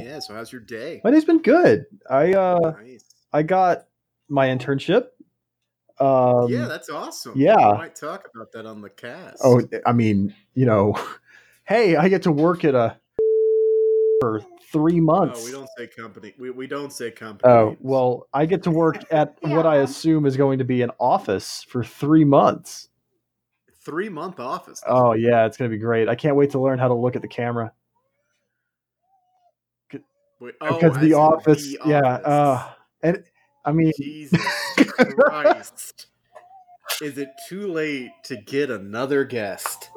Yeah. So how's your day? My day's been good. I uh Nice. I got my internship. Um yeah, that's awesome. yeah. We might talk about that on the cast. Oh, I mean, you know, hey, I get to work at a for three No, months. we don't say company. We, we don't say company. Oh well, I get to work at what I assume is going to be an office for three months. three month office. Oh yeah, it's gonna be great. I can't wait to learn how to look at the camera Wait, oh, because the office. the yeah, uh, and I mean, Jesus Christ. Is it too late to get another guest?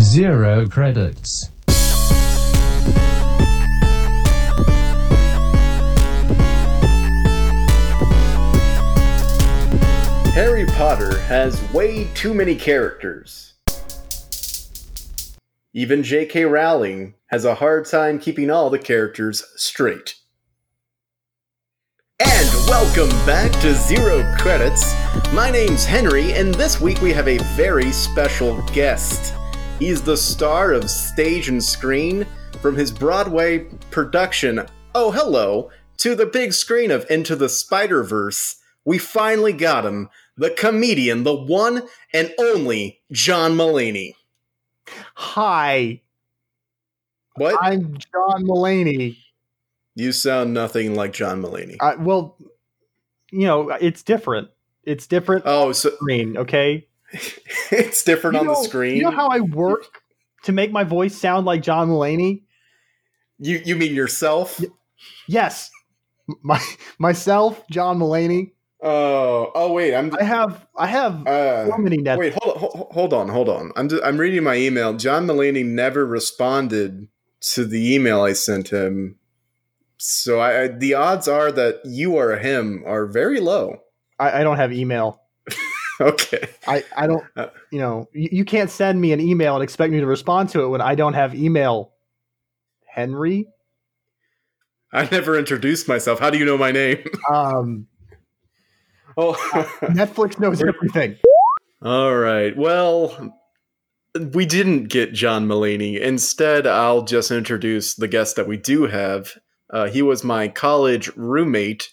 Zero credits. Harry Potter has way too many characters. Even J.K. Rowling has a hard time keeping all the characters straight. And welcome back to Zero Credits. My name's Henry, and this week we have a very special guest. He's the star of stage and screen from his Broadway production, Oh Hello, to the big screen of Into the Spider Verse. We finally got him, the comedian, the one and only John Mulaney. hi, What? I'm John Mulaney. you sound nothing like John Mulaney. I, well, you know, it's different. It's different oh, so the screen. Okay, it's different You on the screen. You know how I work to make my voice sound like John Mulaney? you you mean yourself? Yes, my myself, John Mulaney. Oh, oh wait, I'm I have I have uh, so many net. Wait, hold, hold, hold on, hold on. I'm just, I'm reading my email. John Mulaney never responded to the email I sent him. So I, I the odds are that you or him are very low. I, I don't have email. Okay. I, I don't. Uh. You know, you, you can't send me an email and expect me to respond to it when I don't have email. Henry, I never introduced myself. How do you know my name? um, oh. Netflix knows everything. All right. Well, we didn't get John Mulaney. Instead, I'll just introduce the guest that we do have. Uh, he was my college roommate.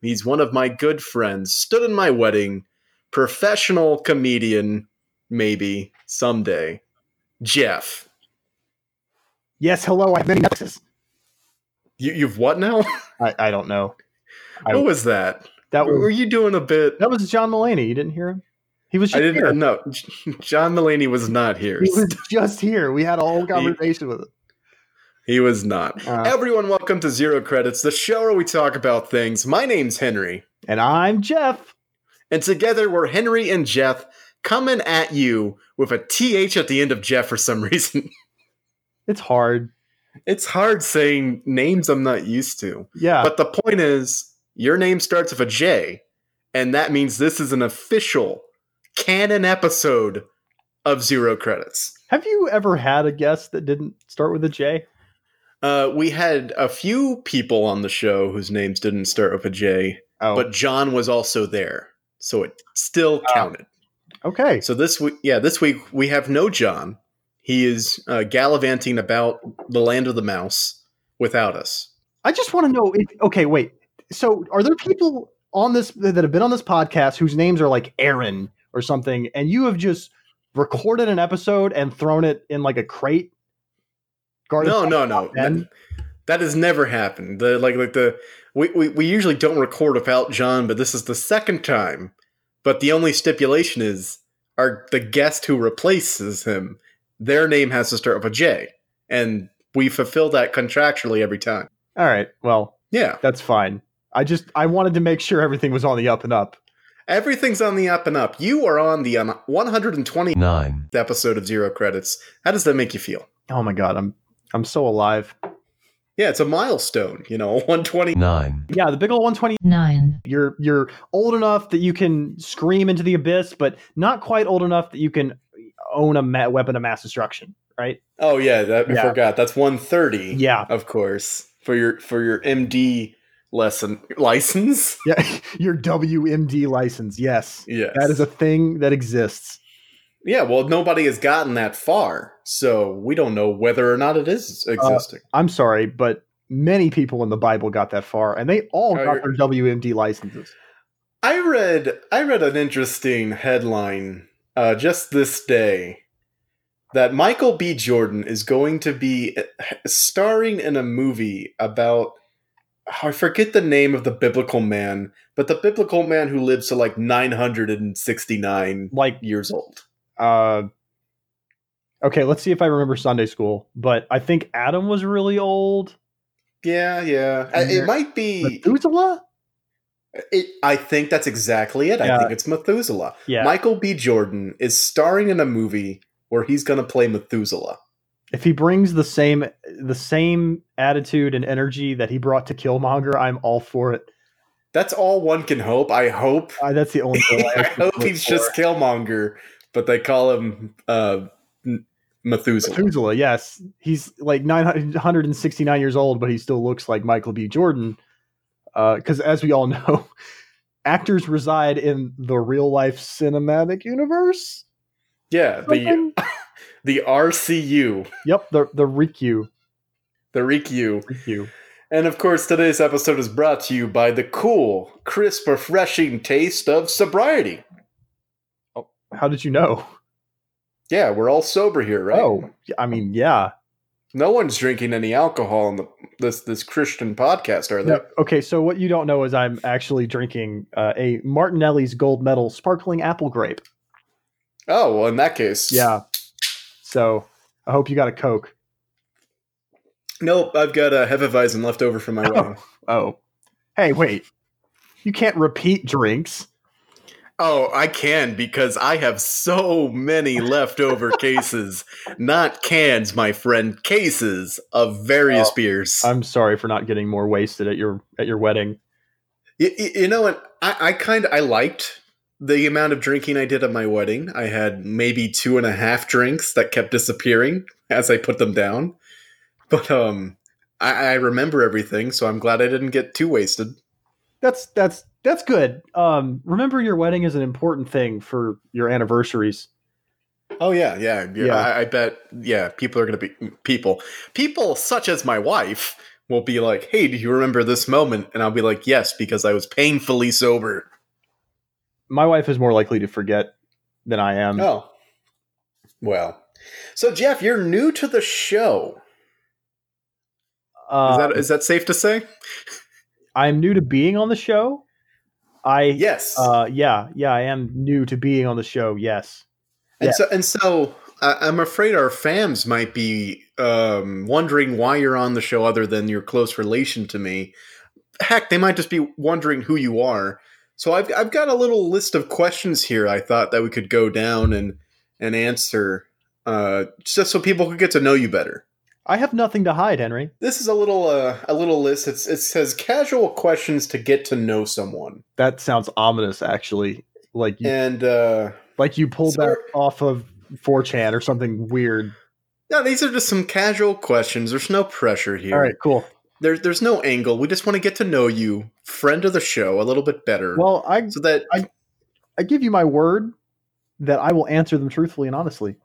He's one of my good friends. Stood in my wedding. Professional comedian, maybe someday. Jeff. Yes, hello. I have many Netflixes. You, you've what now? I, I don't know. I- what was that? That Were was you doing a bit? that was John Mulaney. You didn't hear him? He was I just here. didn't. No, John Mulaney was not here. He was just here. We had a whole conversation with him. He was not. Uh. Everyone, welcome to Zero Credits, the show where we talk about things. My name's Henry, And I'm Jeff. and together we're Henry and Jeff coming at you with a TH at the end of Jeff for some reason. It's hard. it's hard saying names I'm not used to. Yeah. But the point is, your name starts with a J, and that means this is an official canon episode of Zero Credits. have you ever had a guest that didn't start with a J? Uh, we had a few people on the show whose names didn't start with a J. Oh, but John was also there, so it still Ah. counted. okay. So this week, yeah, this week we have no John. He is uh, gallivanting about the land of the mouse without us. I just want to know. If, okay, wait. So, are there people on this that have been on this podcast whose names are like Aaron or something, and you have just recorded an episode and thrown it in like a crate? Guarded No, no, no. That, that has never happened. The like like the we, we we usually don't record without John, but this is the second time. But the only stipulation is our the guest who replaces him, their name has to start with a J, and we fulfill that contractually every time. All right. Well, Yeah. that's fine. I just I wanted to make sure everything was on the up and up. Everything's on the up and up. You are on the um, 120th episode of Zero Credits. How does that make you feel? Oh my god, I'm I'm so alive. Yeah, it's a milestone, you know, 129. Yeah, the big old 129. You're you're old enough that you can scream into the abyss, but not quite old enough that you can own a ma- weapon of mass destruction. Right? Oh yeah, that, I forgot. That's 130. Yeah. Of course. For your for your MD lesson license. Yeah, your WMD license. Yes, Yes, that is a thing that exists. yeah. Well, nobody has gotten that far, so we don't know whether or not it is existing. I'm sorry, but many people in the Bible got that far, and they all Oh, got their WMD licenses. I read I read an interesting headline uh, just this day that Michael B. Jordan is going to be uh, starring in a movie about I forget the name of the biblical man, but the biblical man who lives to like 969 Like, years old. uh, okay, let's see if I remember Sunday school. But I think Adam was really old. Yeah, yeah. Uh, It might be Methuselah. it, I think that's exactly it. I think it's Methuselah. Yeah. Michael B. Jordan is starring in a movie where he's going to play Methuselah. If he brings the same the same attitude and energy that he brought to Killmonger, I'm all for it. That's all one can hope. I hope. Uh, that's the only I, I hope he's for. just Killmonger, but they call him uh, Methuselah. Methuselah. Yes, he's like 969 years old, but he still looks like Michael B. Jordan. Because as we all know, actors reside in the real life cinematic universe. Yeah, Something? the RCU, Yep, the the Rikyuu. the Rikyuu. Rikyuu. And of course, today's episode is brought to you by the cool, crisp, refreshing taste of sobriety. Oh, How did you know? Yeah, we're all sober here, right? Oh, I mean, yeah. no one's drinking any alcohol in the, this this Christian podcast, are they? No, okay, so what you don't know is I'm actually drinking uh, a Martinelli's Gold Medal sparkling apple grape. Oh, well, in that case, Yeah. So I hope you got a Coke. Nope, I've got a Hefeweizen left over from my oh, wedding. Oh. Hey, wait. You can't repeat drinks. Oh, I can because I have so many leftover cases, not cans, my friend, cases of various Oh, beers. I'm sorry for not getting more wasted at your at your wedding. you, you know what? I, I kind of I liked the amount of drinking I did at my wedding. I had maybe two and a half drinks that kept disappearing as I put them down, but um, I, I remember everything, so I'm glad I didn't get too wasted. That's that's that's good. Um, remember your wedding is an important thing for your anniversaries. Oh yeah, yeah, yeah. Yeah. I, I bet. Yeah, people are gonna be people. People such as my wife will be like, "Hey, do you remember this moment?" And I'll be like, "Yes," because I was painfully sober. My wife is more likely to forget than I am. Oh, well. So Jeff, you're new to the show. Uh, Is that is that safe to say? I'm new to being on the show. I Yes. uh yeah, yeah, I am new to being on the show. Yes. and yeah. so and so, I I'm afraid our fams might be um, wondering why you're on the show, other than your close relation to me. Heck, they might just be wondering who you are. So I've I've got a little list of questions here. I thought that we could go down and and answer, uh, just so people could get to know you better. I have nothing to hide, Henry. This is a little uh, a little list. It's, it says casual questions to get to know someone, That sounds ominous actually. Like you and uh, like you pulled So- that off of 4chan or something weird. no, these are just some casual questions. There's no pressure here. All right, cool. There, there's no angle. We just want to get to know you, friend of the show, a little bit better. Well, I so that I I give you my word that I will answer them truthfully and honestly.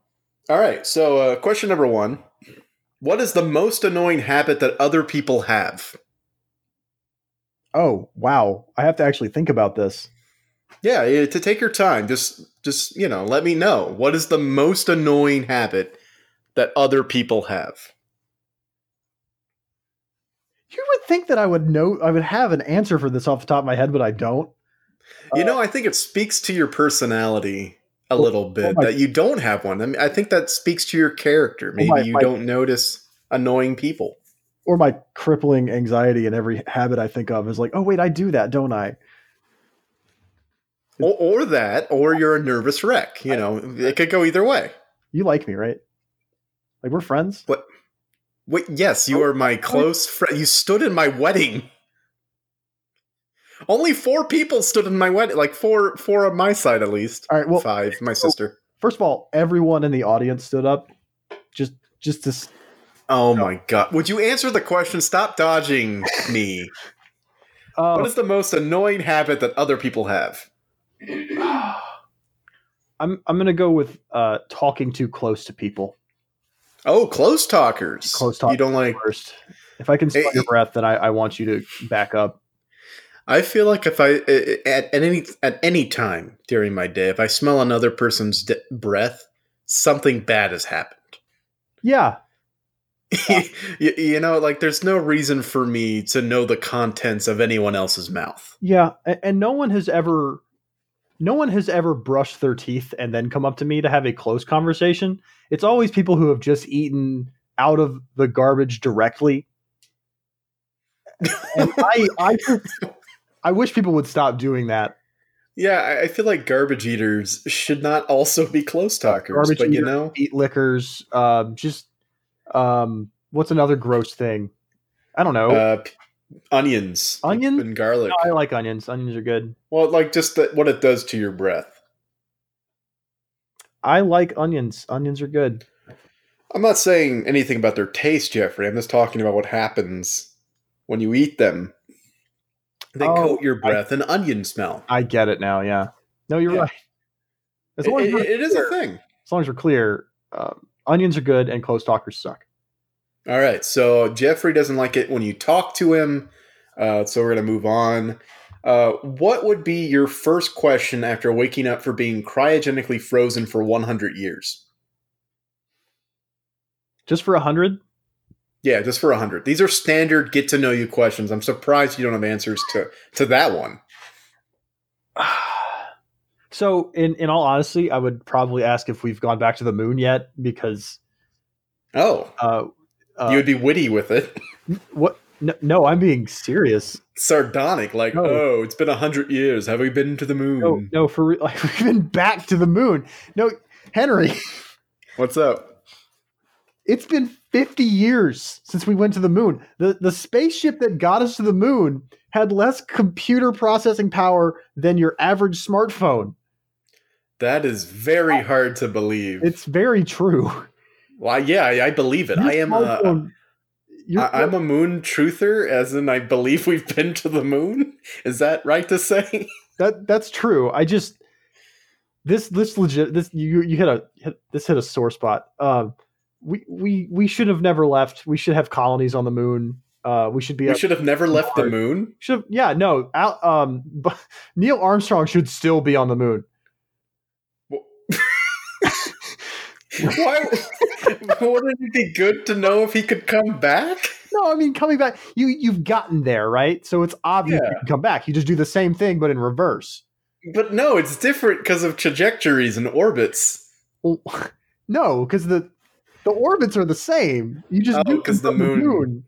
all right. So, uh, question number one: What is the most annoying habit that other people have? Oh, wow. I have to actually think about this. Yeah, to take your time. Just, just you know, let me know what is the most annoying habit that other people have. You would think that I would know I would have an answer for this off the top of my head, but I don't. You Uh, know, I think it speaks to your personality a Oh, little bit my- that you don't have one. I mean, I think that speaks to your character. Maybe my- you my- don't notice annoying people. Or my crippling anxiety and every habit I think of is like, oh wait, I do that, don't I? Or, or that, or you're a nervous wreck. You know, it could go either way. You like me, right? Like we're friends. Wait, yes, you are my close friend. You stood in my wedding. Only four people stood in my wedding, like four, four on my side at least. All right. Well, Five, my sister. first of all, everyone in the audience stood up. Just, just to. Oh my god! Would you answer the question? Stop dodging me. Uh, what is the most annoying habit that other people have? I'm I'm gonna go with uh, talking too close to people. Oh, close talkers. Close talk You don't like. first. If I can smell your breath, then I, I want you to back up. I feel like if I at, at any at any time during my day, if I smell another person's d- breath, something bad has happened. Yeah, you, you know, like there's no reason for me to know the contents of anyone else's mouth. yeah, and, and no one has ever, no one has ever brushed their teeth and then come up to me to have a close conversation. It's always people who have just eaten out of the garbage directly. I, I, I wish people would stop doing that. Yeah, I- feel like garbage eaters should not also be close talkers, Garbage but you eater, know, eat liquors. Um, just, um, what's another gross thing? I don't know. uh, p- onions, Onions? and garlic. No, I like onions. Onions are good. well, like just the, what it does to your breath. I like onions. Onions are good. I'm not saying anything about their taste, Jeffrey. I'm just talking about what happens when you eat them. They Oh, coat your breath in onion smell. I get it now. Yeah. No, you're Yeah. right. As It- as, it- it is a thing. as long as we're clear, um, onions are good and close talkers suck. All right, so Jeffrey doesn't like it when you talk to him, uh, so we're gonna move on. Uh, what would be your first question after waking up for being cryogenically frozen for 100 years? Just for a hundred. Yeah, just for 100. These are standard get to know you questions. I'm surprised you don't have answers to to that one. So, in in all honesty, I would probably ask if we've gone back to the moon yet, because Oh, uh, uh, you would be witty with it, what? No, no, I'm being serious. sardonic, like, No. "Oh, it's been a 100 years. Have we been to the moon?" No, no, for re- like we've been back to the moon. No, Henry, What's up? it's been 50 years since we went to the moon. The the spaceship that got us to the moon had less computer processing power than your average smartphone. That is very hard to believe. It's very true. Well, yeah, I, I believe it. Your I am a, I, I'm a moon truther, as in I believe we've been to the moon. Is that right to say? that that's true. I just this this legit this you you hit a hit, this hit a sore spot. Um, we we we should have never left. We should have colonies on the moon. Uh, we should be. We should have never left the moon. should have, yeah no. Al, um, but Neil Armstrong should still be on the moon. Why? Wouldn't it be good to know if he could come back? No, I mean coming back. You you've gotten there right, so it's obvious Yeah. you can come back. You just do the same thing but in reverse. But no, it's different because of trajectories and orbits. Well, no, because the the orbits are the same. You just Oh, do 'cause them the moon-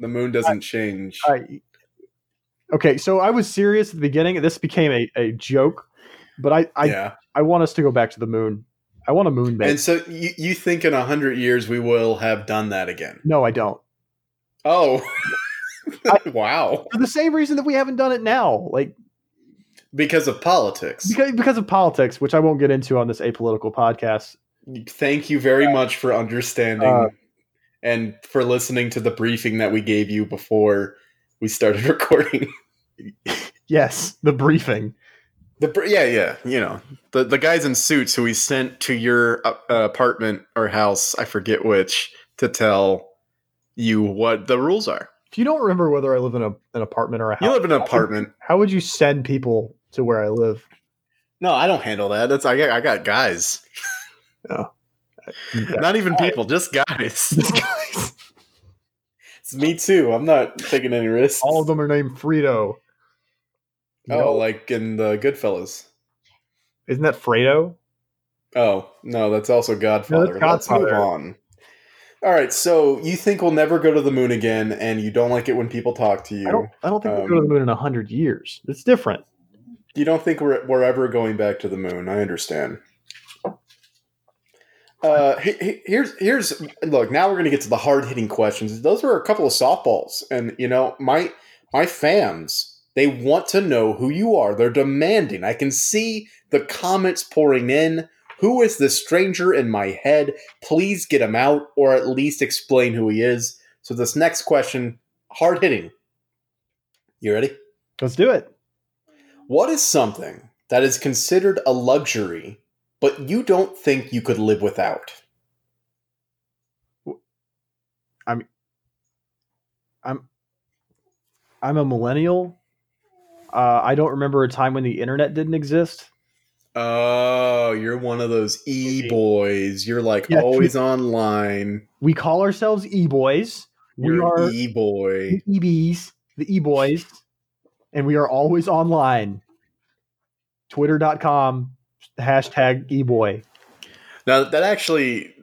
The moon doesn't change. I, okay, so I was serious at the beginning. This became a, a joke, but I I, yeah. I want us to go back to the moon. I want a moon base. And so you, you think in a hundred years we will have done that again? no, I don't. Oh, wow! For the same reason that we haven't done it now, like Because of politics. because because of politics, which I won't get into on this apolitical podcast. Thank you very much for understanding Uh, and for listening to the briefing that we gave you before we started recording. Yes, the briefing. The yeah, yeah, you know the the guys in suits who we sent to your uh, apartment or house, I forget which, to tell you what the rules are. If you don't remember whether I live in a, an apartment or a house, You live in an apartment. how would you send people to where I live? No, I don't handle that. That's I got I got guys, not even people, just guys. it's me too. I'm not taking any risks. All of them are named Frito. You Oh, know? like in the Goodfellas. isn't that Fredo? Oh no, that's also Godfather. that's Let's move Godfather. on. All right, so you think we'll never go to the moon again, and you don't like it when people talk to you. I don't. I don't think we'll go to the Um, moon in a hundred years. It's different. You don't think we're we're ever going back to the moon? I understand. Uh, he- he- here's here's look. Now we're gonna get to the hard hitting questions. Those were a couple of softballs, and you know my my fans they want to know who you are. They're demanding. I can see the comments pouring in. Who is this stranger in my head? Please get him out, or at least explain who he is. So this next question, hard hitting. You ready? Let's do it. What is something that is considered a luxury, but you don't think you could live without? I'm I'm I'm a millennial. Uh, I don't remember a time when the internet didn't exist. Oh, you're one of those e boys. You're like Yeah. always online. We call ourselves e-boys. We You're e boy. EBs, the e-boys, and we are always online. Twitter.com hashtag e-boy. Now that actually,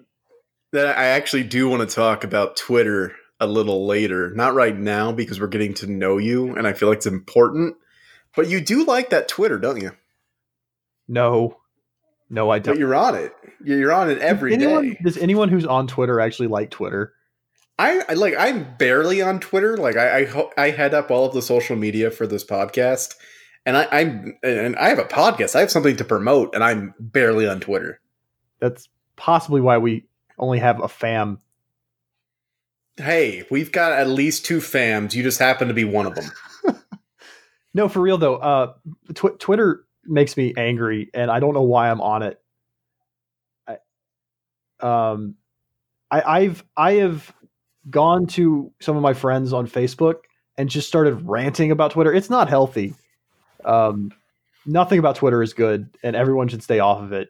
that I actually do want to talk about Twitter a little later. Not right now because we're getting to know you, and I feel like it's important. But you do like that Twitter, don't you? No, no, I don't. you're on it. You're on it every does anyone, day. Does anyone who's on Twitter actually like Twitter? I, I like. I'm barely on Twitter. Like I, I, ho- I head up all of the social media for this podcast, and I, I'm and I have a podcast. I have something to promote, and I'm barely on Twitter. That's possibly why we only have a fam. Hey, we've got at least two fams. You just happen to be one of them. No, for real though. Uh, tw- Twitter makes me angry, and I don't know why I'm on it. I, um, I, I've I have gone to some of my friends on Facebook and just started ranting about Twitter. It's not healthy. Um, nothing about Twitter is good, and everyone should stay off of it.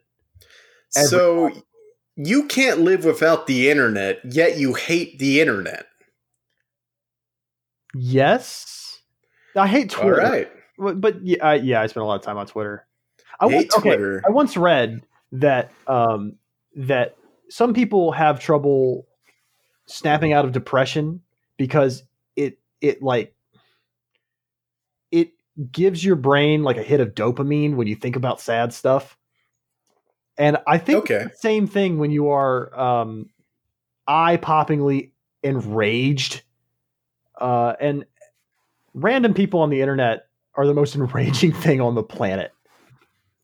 Every So you can't live without the internet, yet you hate the internet. Yes, I hate Twitter, right. but, but yeah, I, yeah, I spend a lot of time on Twitter. I hate once- okay, Twitter. I once read that um, that some people have trouble snapping out of depression because it it like it gives your brain like a hit of dopamine when you think about sad stuff. And I think Okay. the same thing when you are um, eye poppingly enraged. Uh, and random people on the internet are the most enraging thing on the planet.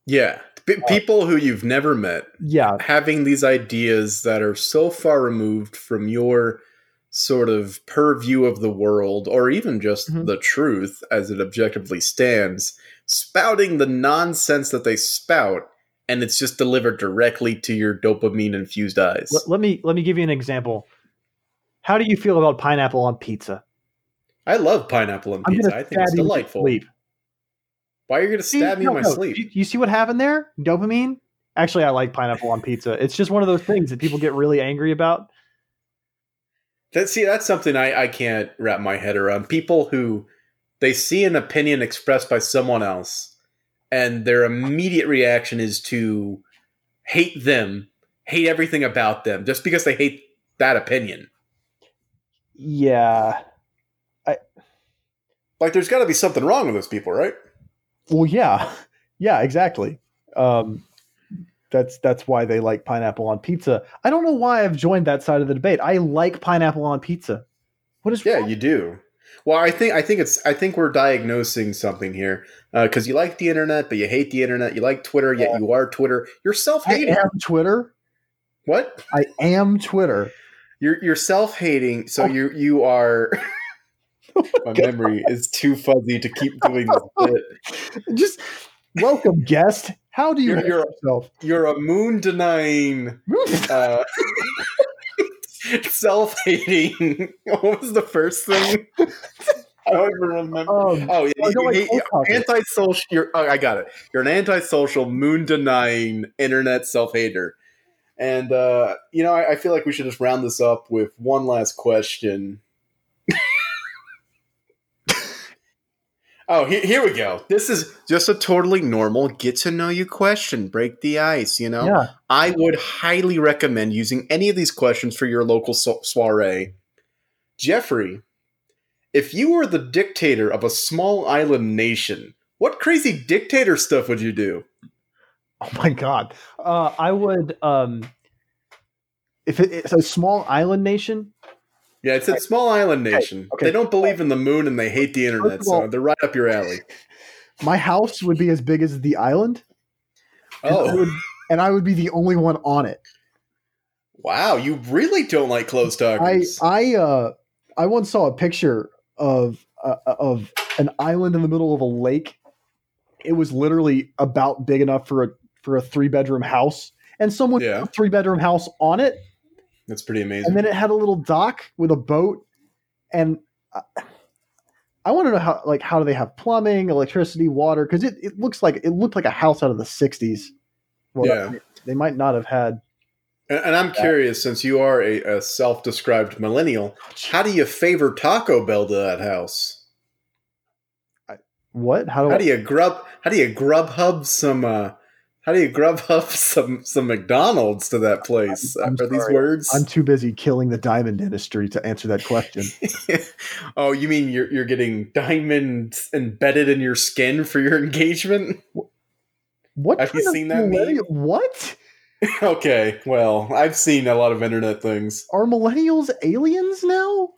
Yeah. P- people who you've never met Yeah, having these ideas that are so far removed from your sort of purview of the world or even just Mhm. the truth as it objectively stands, spouting the nonsense that they spout and it's just delivered directly to your dopamine infused eyes. Let, let me let me give you an example. How do you feel about pineapple on pizza? I love pineapple on pizza. I think it's stab you in your delightful. Why are you going to stab me No, in my no. sleep? You, you see what happened there? Dopamine. Actually, I like pineapple on pizza. It's just one of those things that people get really angry about. That see, that's something I, I can't wrap my head around. People who they see an opinion expressed by someone else, and their immediate reaction is to hate them, hate everything about them, just because they hate that opinion. Yeah. Like, there's got to be something wrong with those people, right? Well, yeah, yeah, exactly. Um, that's that's why they like pineapple on pizza. I don't know why I've joined that side of the debate. I like pineapple on pizza. What is Yeah, wrong? you do. Well, I think I think it's I think we're diagnosing something here because you like the internet, but you hate the internet. You like Twitter, yet you are Twitter. You're I self-hating. am Twitter. What? I am Twitter. You're you're self-hating, so you you are. My memory is too fuzzy to keep doing this bit. Just welcome, guest. How do you You're- you're- yourself? You're a moon denying, uh, self-hating. What was the first thing? I don't even remember. Um, Oh, yeah, I you like Cold Coffee. antisocial. You're, oh, I got it. You're an antisocial, moon denying, internet self hater. And uh, you know, I, I feel like we should just round this up with one last question. Oh, here, here we go. This is just a totally normal get to know you question. Break the ice. You know, yeah. I would highly recommend using any of these questions for your local so- soiree. Jeffrey, if you were the dictator of a small island nation, what crazy dictator stuff would you do? Oh my god. Uh, I would. Um, if it, it's a small island nation, Yeah, it's a small island nation. okay. They don't believe in the moon and they hate the internet, so they're right up your alley. my house would be as big as the island, and, I Oh, would, and I would be the only one on it. wow! You really don't like close I talkers. I uh I once saw a picture of uh, of an island in the middle of a lake. It was literally about big enough for a for a three bedroom house, and someone Yeah. a three bedroom house on it, That's pretty amazing. and then it had a little dock with a boat, and. I, I want to know how, like, how do they have plumbing, electricity, water? Because it, it looks like it looked like a house out of the '60s. Well, Yeah. they might not have had. and, and I'm curious, since you are a, a self-described millennial, how do you favor Taco Bell to that house? What? How do, How I, do you grub? How do you grub hub some? Uh, how do you grub up some some McDonald's to that place? I'm- I'm Are these words? I'm too busy killing the diamond industry to answer that question. oh, you mean you're you're getting diamonds embedded in your skin for your engagement? What Have you seen that millennial- What okay, well, I've seen a lot of internet things. are millennials aliens now?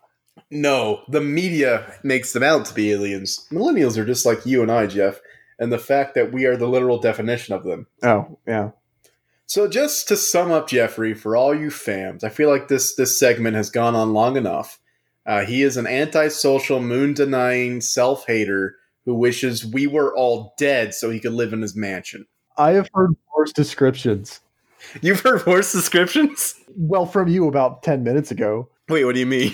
No, the media makes them out to be aliens. Millennials are just like you and I, Jeff, and the fact that we are the literal definition of them. Oh yeah, So just to sum up Jeffrey, for all you fams, I feel like this this segment has gone on long enough. Uh, he is an antisocial, moon denying self hater who wishes we were all dead so he could live in his mansion. I have heard worse descriptions. You've heard worse descriptions? Well, from you about ten minutes ago Wait, what do you mean?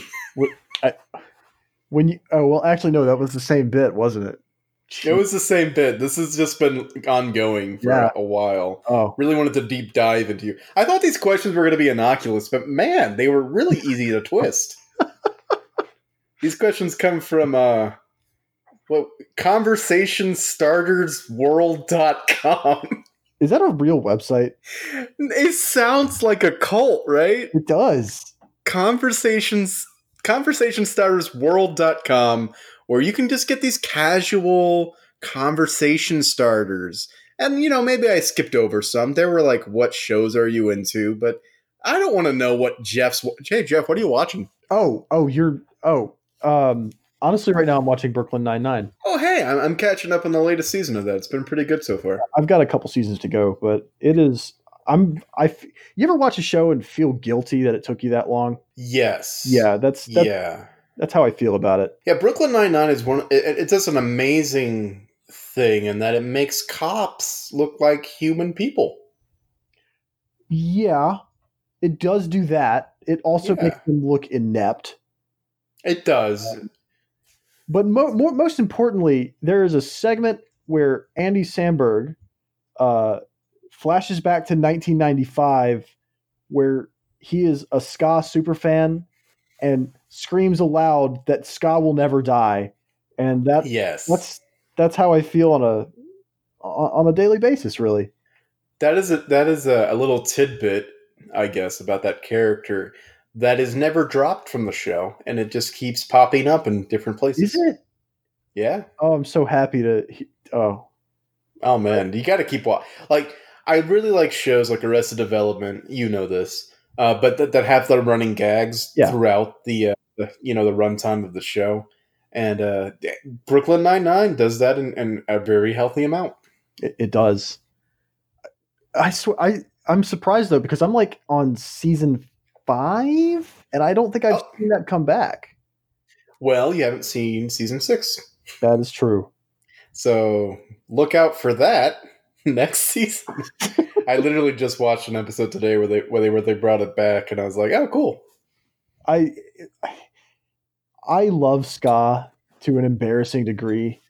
when you. Oh well, actually no, that was the same bit, wasn't it? It was the same bit. This has just been ongoing for Yeah. a while. Oh, Really wanted to deep dive into you. I thought these questions were going to be innocuous, but man, they were really easy to twist. these questions come from uh what conversationstartersworld.com. is that a real website? It sounds like a cult, right? It does. Conversations conversationstartersworld.com where you can just get these casual conversation starters. And you know, maybe I skipped over some. There were like what shows are you into, but I don't want to know what Jeff's Hey Jeff, what are you watching? Oh, oh, you're. Oh, um. Honestly, right now I'm watching Brooklyn Nine Nine. Oh, hey, I'm, I'm catching up on the latest season of that. It's been pretty good so far. I've got a couple seasons to go, but it is. I'm. I. f- You ever watch a show and feel guilty that it took you that long? Yes. Yeah, that's that's, yeah. That's how I feel about it. Yeah, Brooklyn Nine Nine is one. It, it does an amazing thing in that it makes cops look like human people. Yeah, it does do that. It also Yeah. makes them look inept. It does. But mo- more, most importantly, there is a segment where Andy Samberg uh, flashes back to 1995, where he is a ska super fan and screams aloud that ska will never die, and that yes. that's that's how I feel on a on a daily basis, really. that is a that is a, a little tidbit, I guess, about that character that is never dropped from the show, and it just keeps popping up in different places. Is it? Yeah. Oh, I'm so happy to. Oh, Oh man, you got to keep watching. Like, I really like shows like Arrested Development. You know this, uh, but that, that have the running gags Yeah. throughout the, uh, the you know the runtime of the show. And uh, Brooklyn Nine Nine does that in, in a very healthy amount. it, it does. I swear, I I'm surprised though because I'm like on season five, and I don't think I've Oh. seen that come back. Well, you haven't seen season six, That is true. so look out for that next season. I literally just watched an episode today where they where they where they brought it back, and I was like, oh, cool. I I love ska to an embarrassing degree.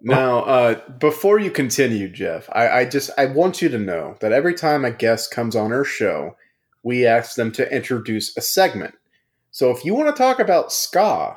Now, uh, before you continue, Jeff, I, I just I want you to know that every time a guest comes on our show, we ask them to introduce a segment. So if you want to talk about ska,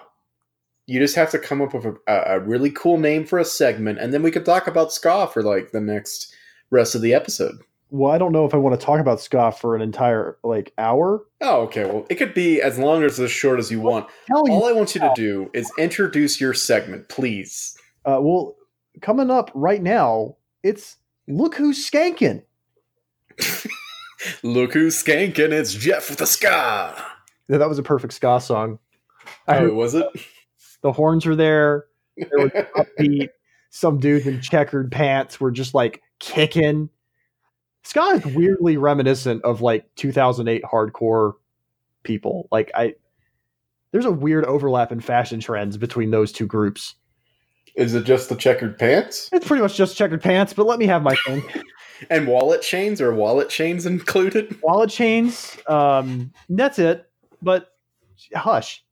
you just have to come up with a, a really cool name for a segment, and then we could talk about ska for like the next rest of the episode. Well, I don't know if I want to talk about ska for an entire like hour. Oh, okay. Well, it could be as long or as short as you want. Tell you, All I want you to do is introduce your segment, please. uh, well, coming up right now, it's look who's skanking. Look who's skanking! It's Jeff with the ska. Yeah, that was a perfect ska song. I Oh, heard was it? the horns were there. There was upbeat. Some dudes in checkered pants were just like kicking. Ska is weirdly reminiscent of like 2008 hardcore people. Like I, there's a weird overlap in fashion trends between those two groups. Is it just the checkered pants It's pretty much just checkered pants, but let me have my thing. and wallet chains? Or wallet chains included? Wallet chains, um, that's it. But hush,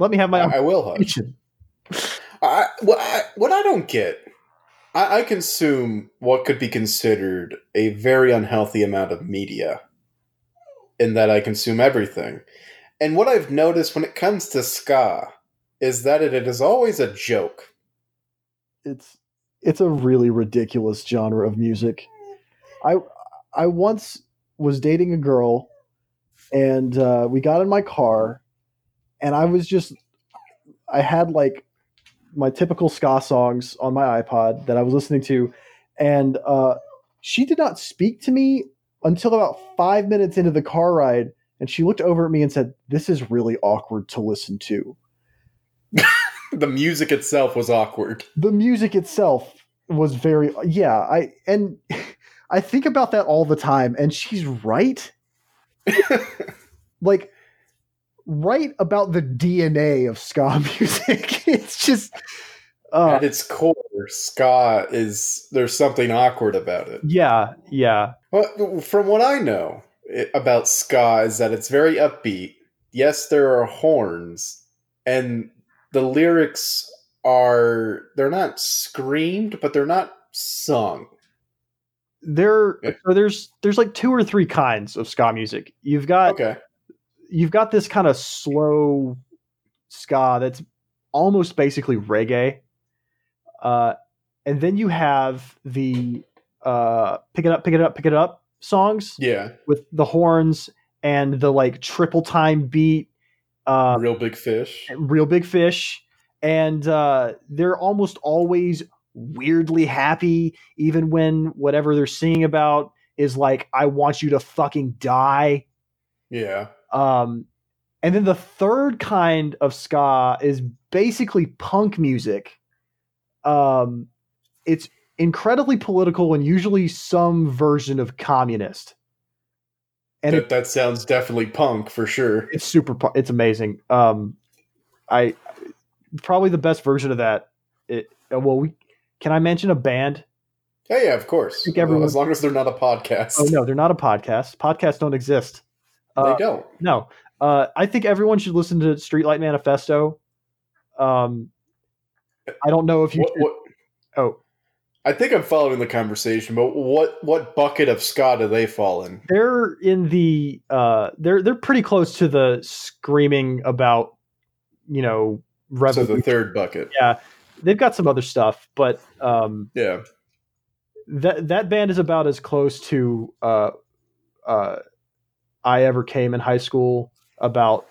let me have my I, I will. Hush. I, what, I, what I don't get, I, I consume what could be considered a very unhealthy amount of media, in that I consume everything. And what I've noticed when it comes to ska is that it, it is always a joke. it's it's a really ridiculous genre of music. I I once was dating a girl, and uh, we got in my car, and I was just I had like my typical ska songs on my iPod that I was listening to, and uh, she did not speak to me until about five minutes into the car ride, and she looked over at me and said, "This is really awkward to listen to." The music itself was awkward. the music itself was very yeah i and i think about that all the time and she's right like right about the dna of ska music it's just uh, At its core, ska is there's something awkward about it. yeah yeah Well, from what I know i about ska is that it's very upbeat. Yes, there are horns, and the lyrics are they're not screamed, but they're not sung. there Yeah. so there's there's like two or three kinds of ska music you've got Okay. You've got this kind of slow ska that's almost basically reggae. Uh, and then you have the uh, pick it up, pick it up, pick it up songs Yeah. with the horns and the like triple time beat, uh, Reel Big Fish. Reel Big Fish. And uh, they're almost always weirdly happy, even when whatever they're singing about is like, I want you to fucking die. Yeah. Um, and then the third kind of ska is basically punk music. Um, it's incredibly political and usually some version of communist. And that, it, that sounds definitely punk for sure. it's super. It's amazing. Um, I probably the best version of that. It well, we can I mention a band? Yeah, yeah, of course. everyone- as long as they're not a podcast. Oh no, they're not a podcast. Podcasts don't exist. They Uh, don't. No, uh, I think everyone should listen to Streetlight Manifesto. Um, I don't know if you. What, what, oh, I think I'm following the conversation, but what what bucket of ska do they fall in? they're in the. Uh, they're they're pretty close to the screaming about, you know, So the third bucket. yeah, they've got some other stuff, but um, Yeah. that that band is about as close to uh, uh, I ever came in high school about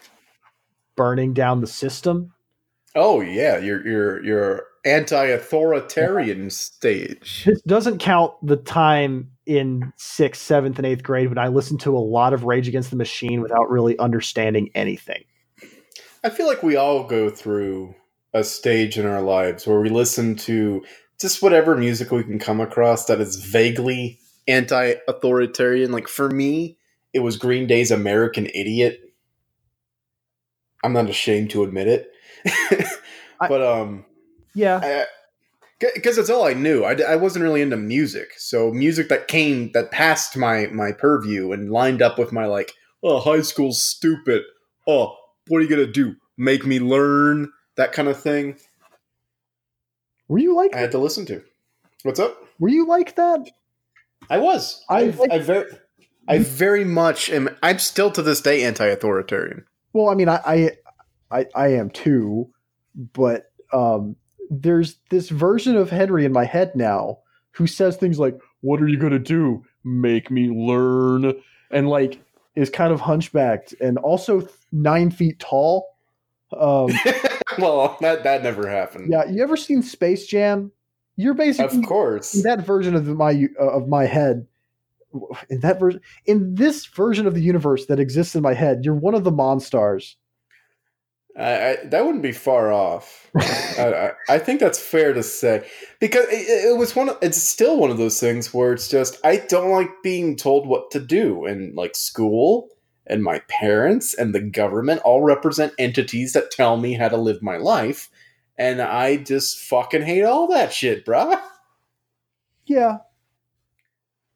burning down the system. Oh yeah, your your your anti-authoritarian stage. This doesn't count the time in sixth, seventh, and eighth grade when I listened to a lot of Rage Against the Machine without really understanding anything. I feel like we all go through a stage in our lives where we listen to just whatever music we can come across that is vaguely anti-authoritarian. Like for me, it was Green Day's American Idiot. I'm not ashamed to admit it. But um Yeah, because it's all I knew. I, I wasn't really into music, so music that came that passed my my purview and lined up with my like, oh, high school's stupid. Oh, what are you gonna do? Make me learn that kind of thing. were you like I had to listen to. What's up? were you like that? I was. I I, like- I very, I very much am. I'm still to this day anti-authoritarian. Well, I mean, I I I, I am too, but um, there's this version of Henry in my head now who says things like, "What are you gonna do? Make me learn?" and like is kind of hunchbacked and also nine feet tall. Um, well, that that never happened. yeah, you ever seen Space Jam? You're basically of course. that version of my uh, of my head. In that version, in this version of the universe that exists in my head, you're one of the Monstars. I, I, that wouldn't be far off. I, I, I think that's fair to say because it, it was one. Of, it's still one of those things where it's just I don't like being told what to do and like school and my parents and the government all represent entities that tell me how to live my life. And I just fucking hate all that shit, bruh. Yeah,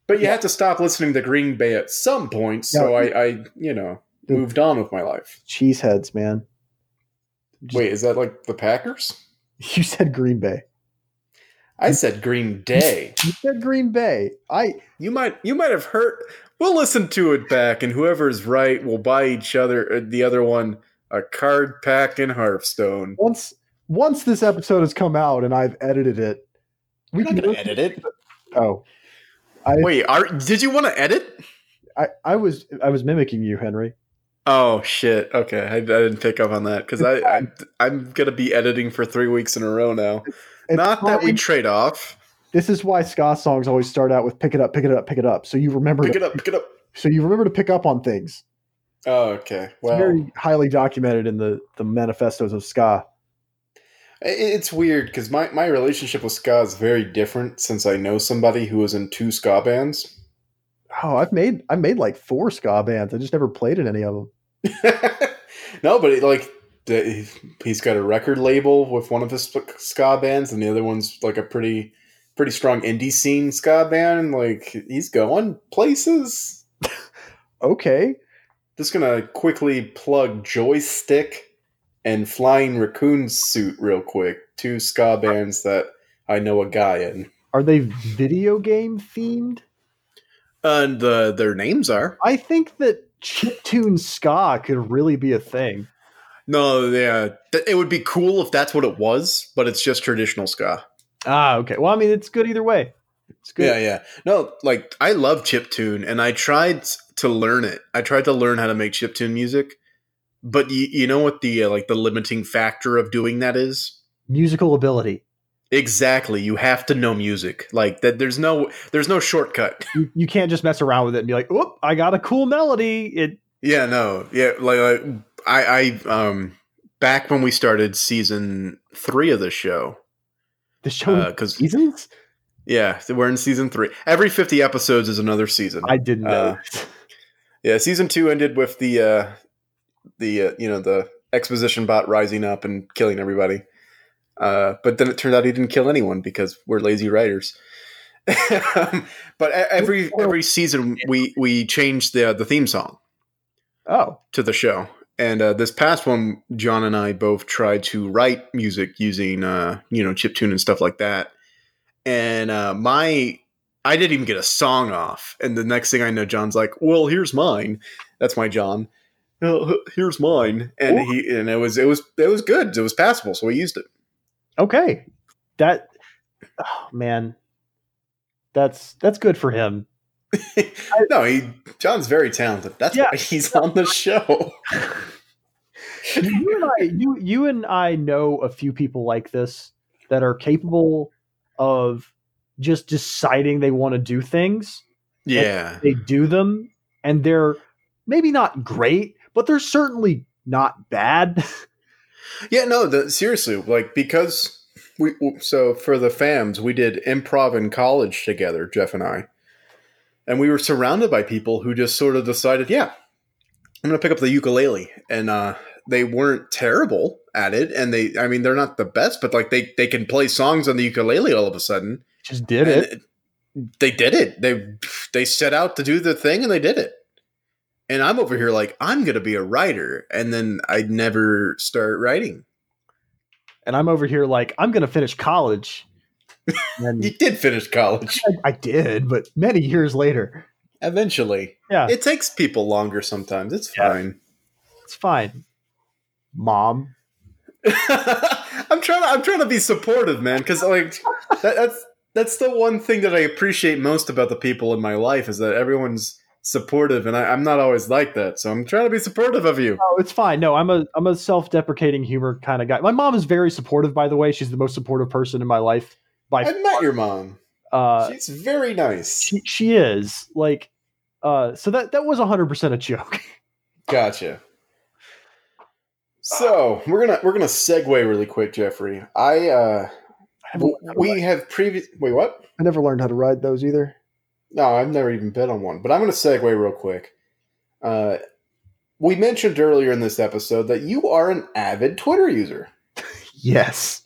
But you Yeah. have to stop listening to Green Bay at some point, so Yeah. I, I, you know, The- moved on with my life. cheeseheads, man. Just- Wait, is that like the Packers? you said Green Bay. I said Green Day. You said Green Bay. I You might you might have heard. We'll listen to it back, and whoever's right will buy each other uh, the other one a card pack in Hearthstone. once once this episode has come out and I've edited it, We're not can gonna edit it. Oh, Wait, are, did you want to edit? I, I was I was mimicking you, Henry. Oh shit! Okay, I, I didn't pick up on that because I, I I'm gonna be editing for three weeks in a row now. It's Not that we trade off. This is why ska songs always start out with "pick it up, pick it up, pick it up." So you remember, Pick to, it up, pick it up. so you remember to pick up on things. Oh, okay. It's Well, very highly documented in the the manifestos of ska. It's weird because my, my relationship with ska is very different since I know somebody who was in two ska bands. Oh, I've made I made like four ska bands. I just never played in any of them. no, but it, like the, he's got a record label with one of his ska bands, and the other one's like a pretty pretty strong indie scene ska band. Like he's going places. Okay, Just gonna quickly plug Joystick and Flying Raccoon Suit real quick. Two ska bands that I know a guy in. are they video game themed? And uh, their names are I think that chiptune ska could really be a thing. no, yeah. It would be cool if that's what it was, but it's just traditional ska. Ah, okay. Well, I mean, it's good either way. It's good. Yeah, yeah. No, like I love chiptune, and I tried to learn it. I tried to learn how to make chiptune music, but you, you know what the uh, like the limiting factor of doing that is? Musical ability. Exactly. You have to know music. Like that. There's no there's no shortcut. You, you can't just mess around with it and be like, "Oop, I got a cool melody." It yeah. No. Yeah. Like, like I I um back when we started season three of the show the show because seasons. yeah we're in season three. Every fifty episodes is another season. I didn't know. Uh, Yeah, season two ended with the uh, the uh, you know the exposition bot rising up and killing everybody. Uh, but then it turned out he didn't kill anyone because we're lazy writers. but every every season we we change the the theme song oh, to the show. And uh, this past one, John and I both tried to write music using, uh, you know, chip tune and stuff like that. And uh, my, I didn't even get a song off. And the next thing I know, John's like, "Well, here's mine." That's my John. "Uh, Here's mine, and Cool. he and it was it was it was good. It was passable, so we used it. okay. That, oh, man, that's that's good for him. no, he John's very talented. That's Yeah. why he's on the show. you and I, you you and I know a few people like this that are capable of just deciding they want to do things. Yeah, They do them, and they're maybe not great, but they're certainly not bad. Yeah, no, the, seriously, like because we so for the fams, we did improv in college together, Jeff and I, and we were surrounded by people who just sort of decided, yeah, I'm going to pick up the ukulele, and uh, they weren't terrible at it, and they, I mean, they're not the best, but like they they can play songs on the ukulele all of a sudden. just did And it. They did it. They they set out to do the thing, and they did it. And I'm over here like I'm going to be a writer, and then I'd never start writing. And I'm over here like I'm going to finish college. And You did finish college I, I did, but many years later. eventually. Yeah, It takes people longer sometimes. It's Yeah. fine. it's fine. Mom, I'm trying. To, I'm trying to be supportive, man, because like that, that's that's the one thing that I appreciate most about the people in my life is that everyone's supportive, and I, I'm not always like that. So I'm trying to be supportive of you. oh, it's fine. No, I'm a I'm a self-deprecating humor kind of guy. My mom is very supportive, by the way. She's the most supportive person in my life. By I met your mom. uh, She's very nice. she she is like, uh, so that that was 100 percent a joke. Gotcha. So we're gonna we're gonna segue really quick, Jeffrey. I uh w- we have previous. Wait, what? I never learned how to ride those either. No, I've never even been on one, but I'm going to segue real quick. Uh, we mentioned earlier in this episode that you are an avid Twitter user. Yes.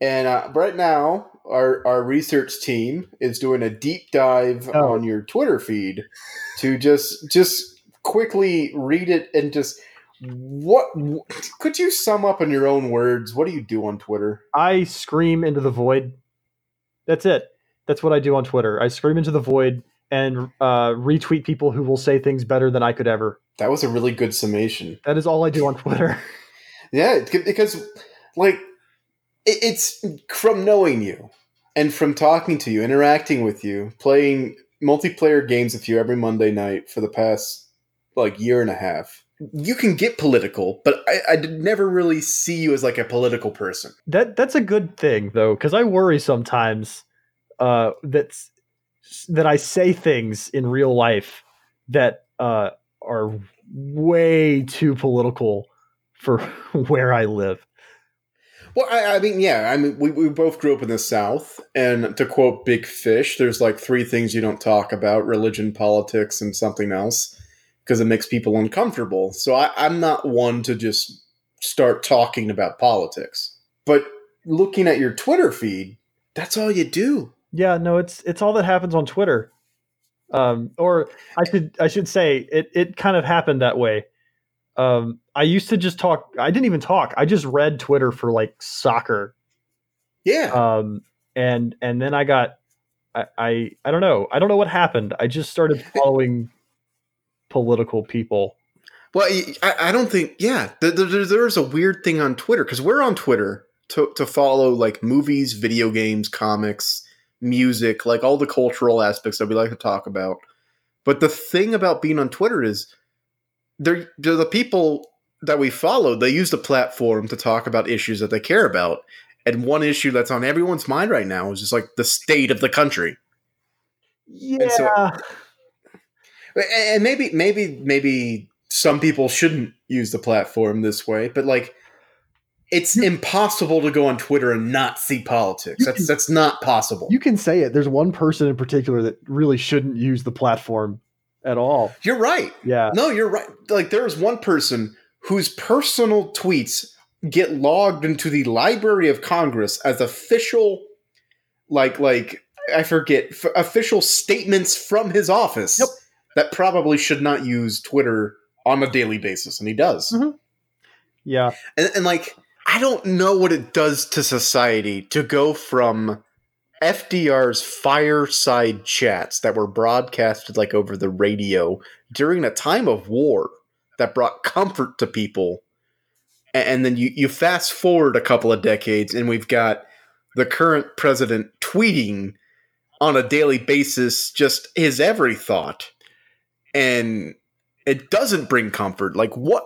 And uh, right now, our, our research team is doing a deep dive Oh. on your Twitter feed to just just quickly read it and just what could you sum up in your own words? What do you do on Twitter? I scream into the void. That's it. That's what I do on Twitter. I scream into the void and uh, retweet people who will say things better than I could ever. That was a really good summation. That is all I do on Twitter. Yeah, because like it's from knowing you and from talking to you, interacting with you, playing multiplayer games with you every Monday night for the past like year and a half. You can get political, but I, I did never really see you as like a political person. That that's a good thing though, because I worry sometimes uh, that's that I say things in real life that uh, are way too political for where I live. Well, I, I mean, yeah, I mean, we, we both grew up in the South, and to quote Big Fish, there's like three things you don't talk about: religion, politics, and something else, because it makes people uncomfortable. So I, I'm not one to just start talking about politics. But looking at your Twitter feed, that's all you do. Yeah, no, it's it's all that happens on Twitter. Um, or I should I should say it it kind of happened that way. Um, I used to just talk. I didn't even talk. I just read Twitter for like soccer. Yeah, Um, and and then I got I, I I don't know. I don't know what happened. I just started following political people. Well, I, I don't think. Yeah, there, there, there's a weird thing on Twitter because we're on Twitter to to follow like movies, video games, comics, music, like all the cultural aspects that we like to talk about. But the thing about being on Twitter is they're, they're the people that we follow. They use the platform to talk about issues that they care about. And one issue that's on everyone's mind right now is just like the state of the country. Yeah, so- and maybe maybe maybe some people shouldn't use the platform this way but like it's impossible to go on twitter and not see politics that's can- that's not possible you can say it. There's one person in particular that really shouldn't use the platform at all. you're right Yeah, no you're right like there's one person whose personal tweets get logged into the library of congress as official like like i forget f- official statements from his office Yep. that probably should not use twitter on a daily basis and he does Mhm. yeah. and, and like i don't know what it does to society to go from fdr's fireside chats that were broadcasted like over the radio during a time of war that brought comfort to people. And then you, you fast forward a couple of decades and we've got the current president tweeting on a daily basis just his every thought. And it doesn't bring comfort. Like what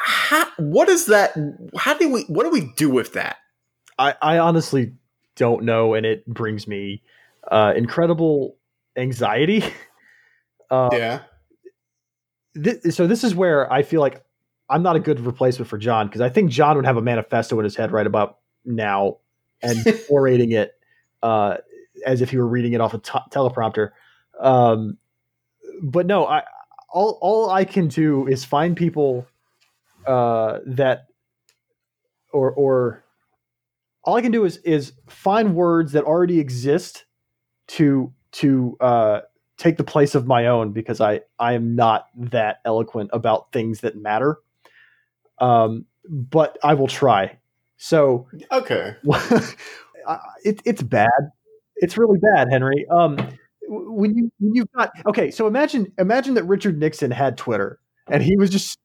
how, what is that how do we what do we do with that I, I honestly don't know, and it brings me uh, incredible anxiety. Uh, yeah thi- so this is where I feel like I'm not a good replacement for John because I think John would have a manifesto in his head right about now and orating it uh, as if he were reading it off a t- teleprompter. Um, but no, I all all I can do is find people uh, that or or all I can do is is find words that already exist to to uh, take the place of my own because I I am not that eloquent about things that matter. Um, but I will try. So okay it, it's bad. It's really bad, Henry. Um, when you when you've got okay, so imagine imagine that Richard Nixon had Twitter and he was just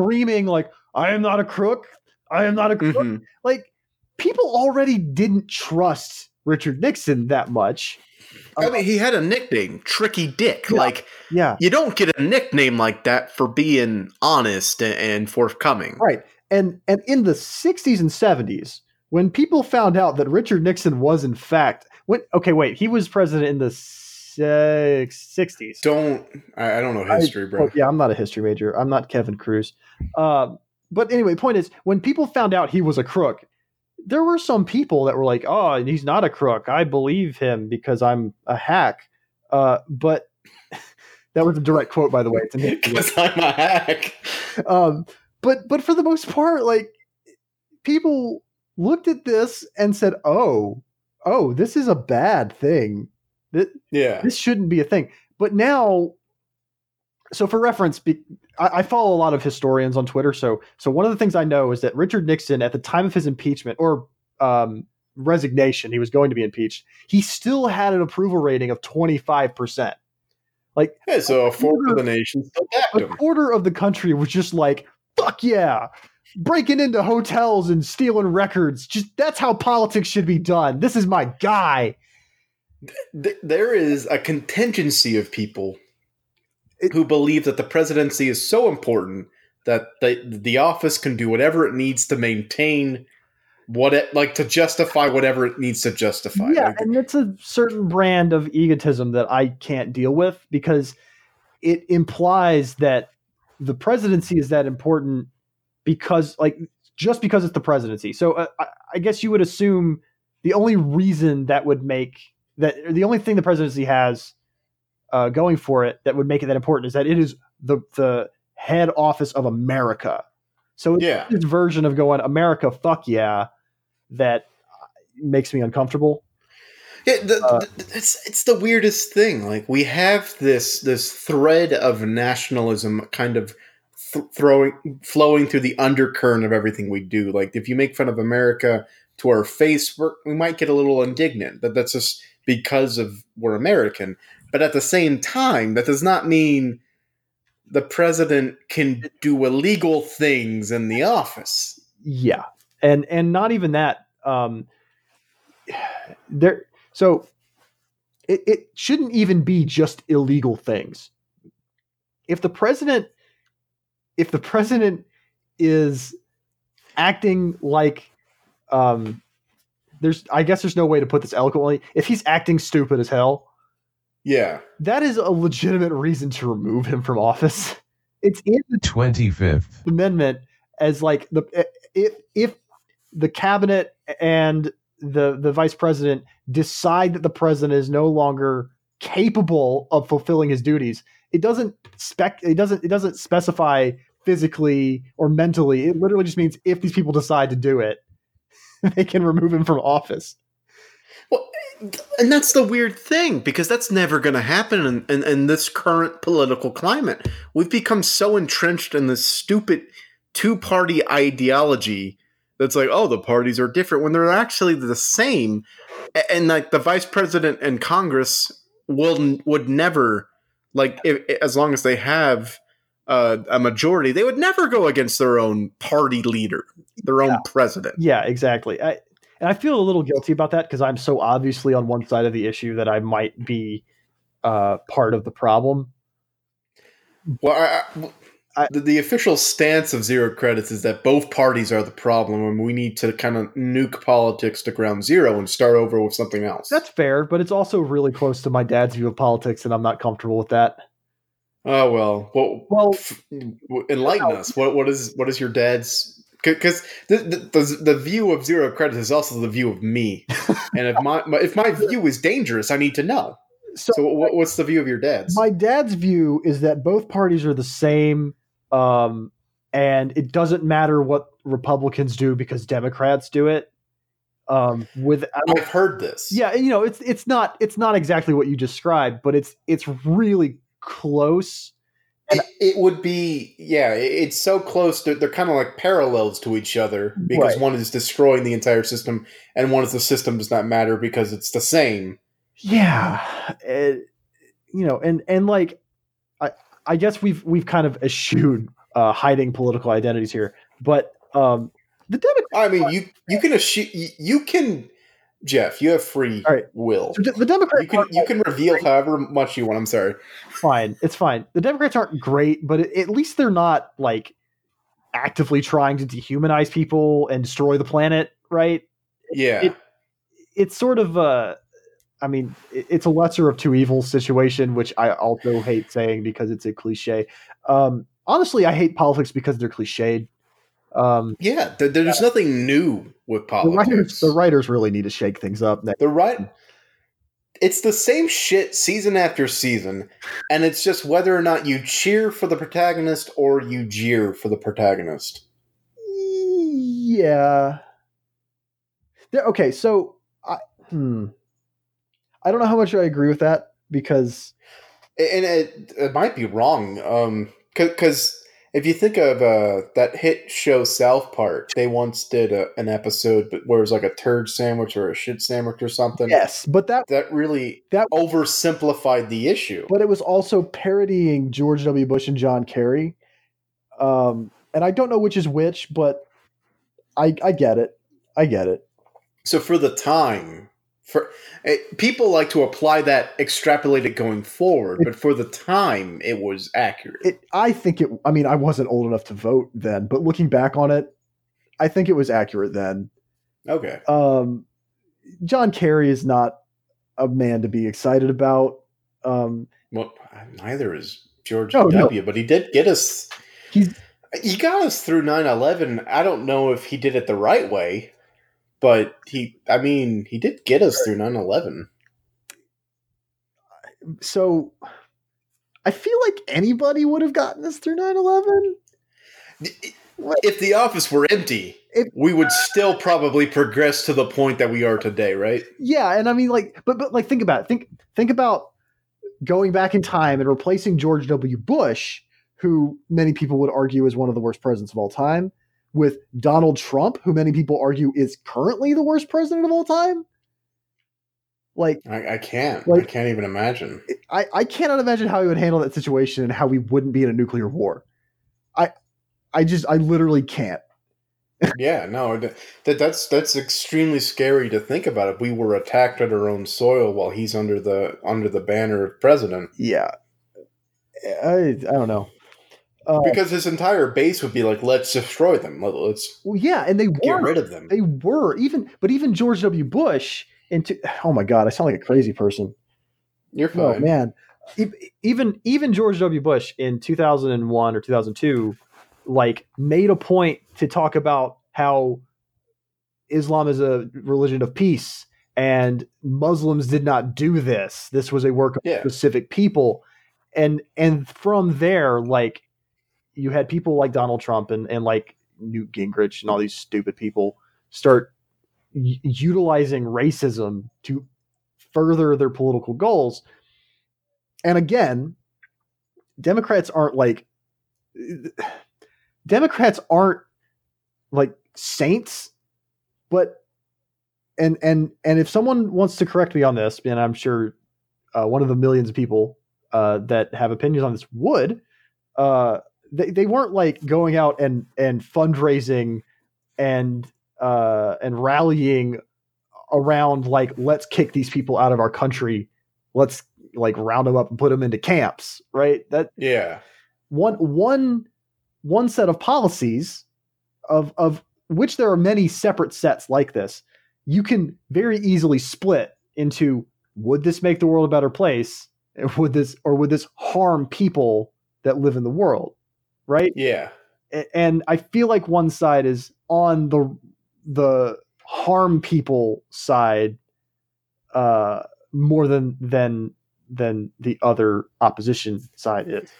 screaming like I am not a crook. I am not a crook. Mhm. Like people already didn't trust Richard Nixon that much. i mean he had a nickname tricky dick Yeah. like Yeah. you don't get a nickname like that for being honest and, forthcoming Right. And and in the 60s and 70s, when people found out that Richard Nixon was in fact when okay, wait, he was president in the 60s. don't I, I don't know history bro Oh, yeah, I'm not a history major. I'm not Kevin Kruse. Um, but anyway, point is, when people found out he was a crook, there were some people that were like, "Oh, he's not a crook. I believe him because I'm a hack." Uh, but That was a direct quote, by the way. It's. Because I'm a hack. um, but but for the most part, like people looked at this and said, "Oh, oh, this is a bad thing. This, Yeah. this shouldn't be a thing." But now, so for reference, be, I, I follow a lot of historians on Twitter. So so one of the things I know is that Richard Nixon, at the time of his impeachment or um, resignation, he was going to be impeached. He still had an approval rating of twenty five percent. Yeah, so a quarter, of the nation a quarter of the country was just like, fuck yeah, breaking into hotels and stealing records. Just that's how politics should be done. This is my guy. Th- there is a contingency of people It- who believe that the presidency is so important that the, the office can do whatever it needs to maintain what it like to justify whatever it needs to justify. Yeah, Like, and it's a certain brand of egotism that I can't deal with because it implies that the presidency is that important because, like, just because it's the presidency. So uh, I, I guess you would assume the only reason that would make that the only thing the presidency has uh, going for it that would make it that important is that it is the the head office of America. So it's Yeah. this version of going America, fuck yeah, that makes me uncomfortable. Yeah, the, Uh, the- it's it's the weirdest thing. Like we have this this thread of nationalism kind of th- throwing flowing through the undercurrent of everything we do. Like if you make fun of America to our face, we're, we might get a little indignant. That that's just because of we're American. But at the same time, that does not mean the president can do illegal things in the office. Yeah, and and not even that. Um, there, so it, it shouldn't even be just illegal things. If the president, if the president is acting like, um, there's, I guess there's no way to put this eloquently. If he's acting stupid as hell, Yeah. that is a legitimate reason to remove him from office. It's in the 25th. amendment as like the eh, if if the cabinet and the the vice president decide that the president is no longer capable of fulfilling his duties it doesn't spec it doesn't it doesn't specify physically or mentally it literally just means if these people decide to do it they can remove him from office Well, and that's the weird thing because that's never going to happen in, in, in this current political climate. We've become so entrenched in this stupid two party ideology that's like, oh, the parties are different when they're actually the same. And like the vice president and Congress will would never like if, as long as they have uh, a majority, they would never go against their own party leader, their own president. yeah exactly I, and i feel a little guilty about that because i'm so obviously on one side of the issue that i might be uh, part of the problem Well, I, I, I- the, the official stance of zero credits is that both parties are the problem, and we need to kind of nuke politics to ground zero and start over with something else. That's fair, but it's also really close to my dad's view of politics, and I'm not comfortable with that. Oh well. Well, Well, f- enlighten no. us. What what is what is your dad's? Because the, the the the view of zero credit is also the view of me, and if my, my if my view is dangerous, I need to know. so, So what, what's the view of your dad's? my dad's view is that both parties are the same, um, and it doesn't matter what Republicans do because Democrats do it. Um, with I've heard this. yeah, you know, it's it's not it's not exactly what you described, but it's it's really close. It, it would be, yeah, it's so close. They're, they're kind of like parallels to each other because Right. one is destroying the entire system, and one is the system does not matter because it's the same. Yeah, it- you know, and and like, I I guess we've we've kind of eschewed uh, hiding political identities here, but um, the Democrats, I mean, you you can you, you can, Jeff. You have free All right. will. the, the Democrats You can you can reveal however much you want. I'm sorry. fine. It's fine. The Democrats aren't great, but at least they're not like actively trying to dehumanize people and destroy the planet, right? Yeah, it- It's sort of a, I mean, it- it's a lesser of two evils situation, which I also hate saying because it's a cliche. Um, honestly, I hate politics because they're cliched. Um, yeah. There, there's nothing new with the writers, politics. the writers really need to shake things up. The right. it's the same shit season after season, and it's just whether or not you cheer for the protagonist or you jeer for the protagonist. Yeah. There, okay, so I hmm. I don't know how much I agree with that because and it, it might be wrong um because if you think of uh that hit show south park they once did a, an episode where it was like a turd sandwich or a shit sandwich or something yes, but that that really That- oversimplified the issue but it was also parodying George W. Bush and John Kerry. Um, and I don't know which is which, but I I get it. I get it. so for the time for it, people like to apply that extrapolate it going forward but for the time it was accurate It I think it I mean I wasn't old enough to vote then, but looking back on it, I think it was accurate then. okay Um, John Kerry is not a man to be excited about. Um, well neither is george No, no. w but he did get us He's- he got us through 9-11 i don't know if he did it the right way but he i mean he did get us through 9-11 so I feel like anybody would have gotten us through 9-11. if the office were empty If- we would still probably progress to the point that we are today right Yeah, and I mean like but but like think about it. Think think about going back in time and replacing George W. Bush, who many people would argue is one of the worst presidents of all time, with Donald Trump, who many people argue is currently the worst president of all time. Like i, I can't i can't even imagine I, I cannot imagine how he would handle that situation and how we wouldn't be in a nuclear war. I I just I literally can't. yeah no that that's that's extremely scary to think about if we were attacked at our own soil while he's under the under the banner of president Yeah. I I don't know. Uh, because his entire base would be like let's destroy them Let- let's well, yeah, and they get were rid of them they were even but even George W. Bush into oh my god, I sound like a crazy person. you're Oh fine man. E- Even even George W. Bush in 2001 or 2002 like made a point to talk about how Islam is a religion of peace and Muslims did not do this. This was a work of Yeah. specific people. And and from there like you had people like Donald Trump and and like Newt Gingrich and all these stupid people start u- utilizing racism to further their political goals. And again, Democrats aren't like Democrats aren't like saints, but and and and if someone wants to correct me on this, and I'm sure uh, one of the millions of people uh, that have opinions on this would, uh, they they weren't like going out and and fundraising and uh, and rallying around like let's kick these people out of our country, let's like round them up and put them into camps, right? That yeah. one one one set of policies of of which there are many separate sets like this you can very easily split into would this make the world a better place? And would this or would this harm people that live in the world right yeah and i feel like one side is on the the harm people side uh more than than than the other opposition side is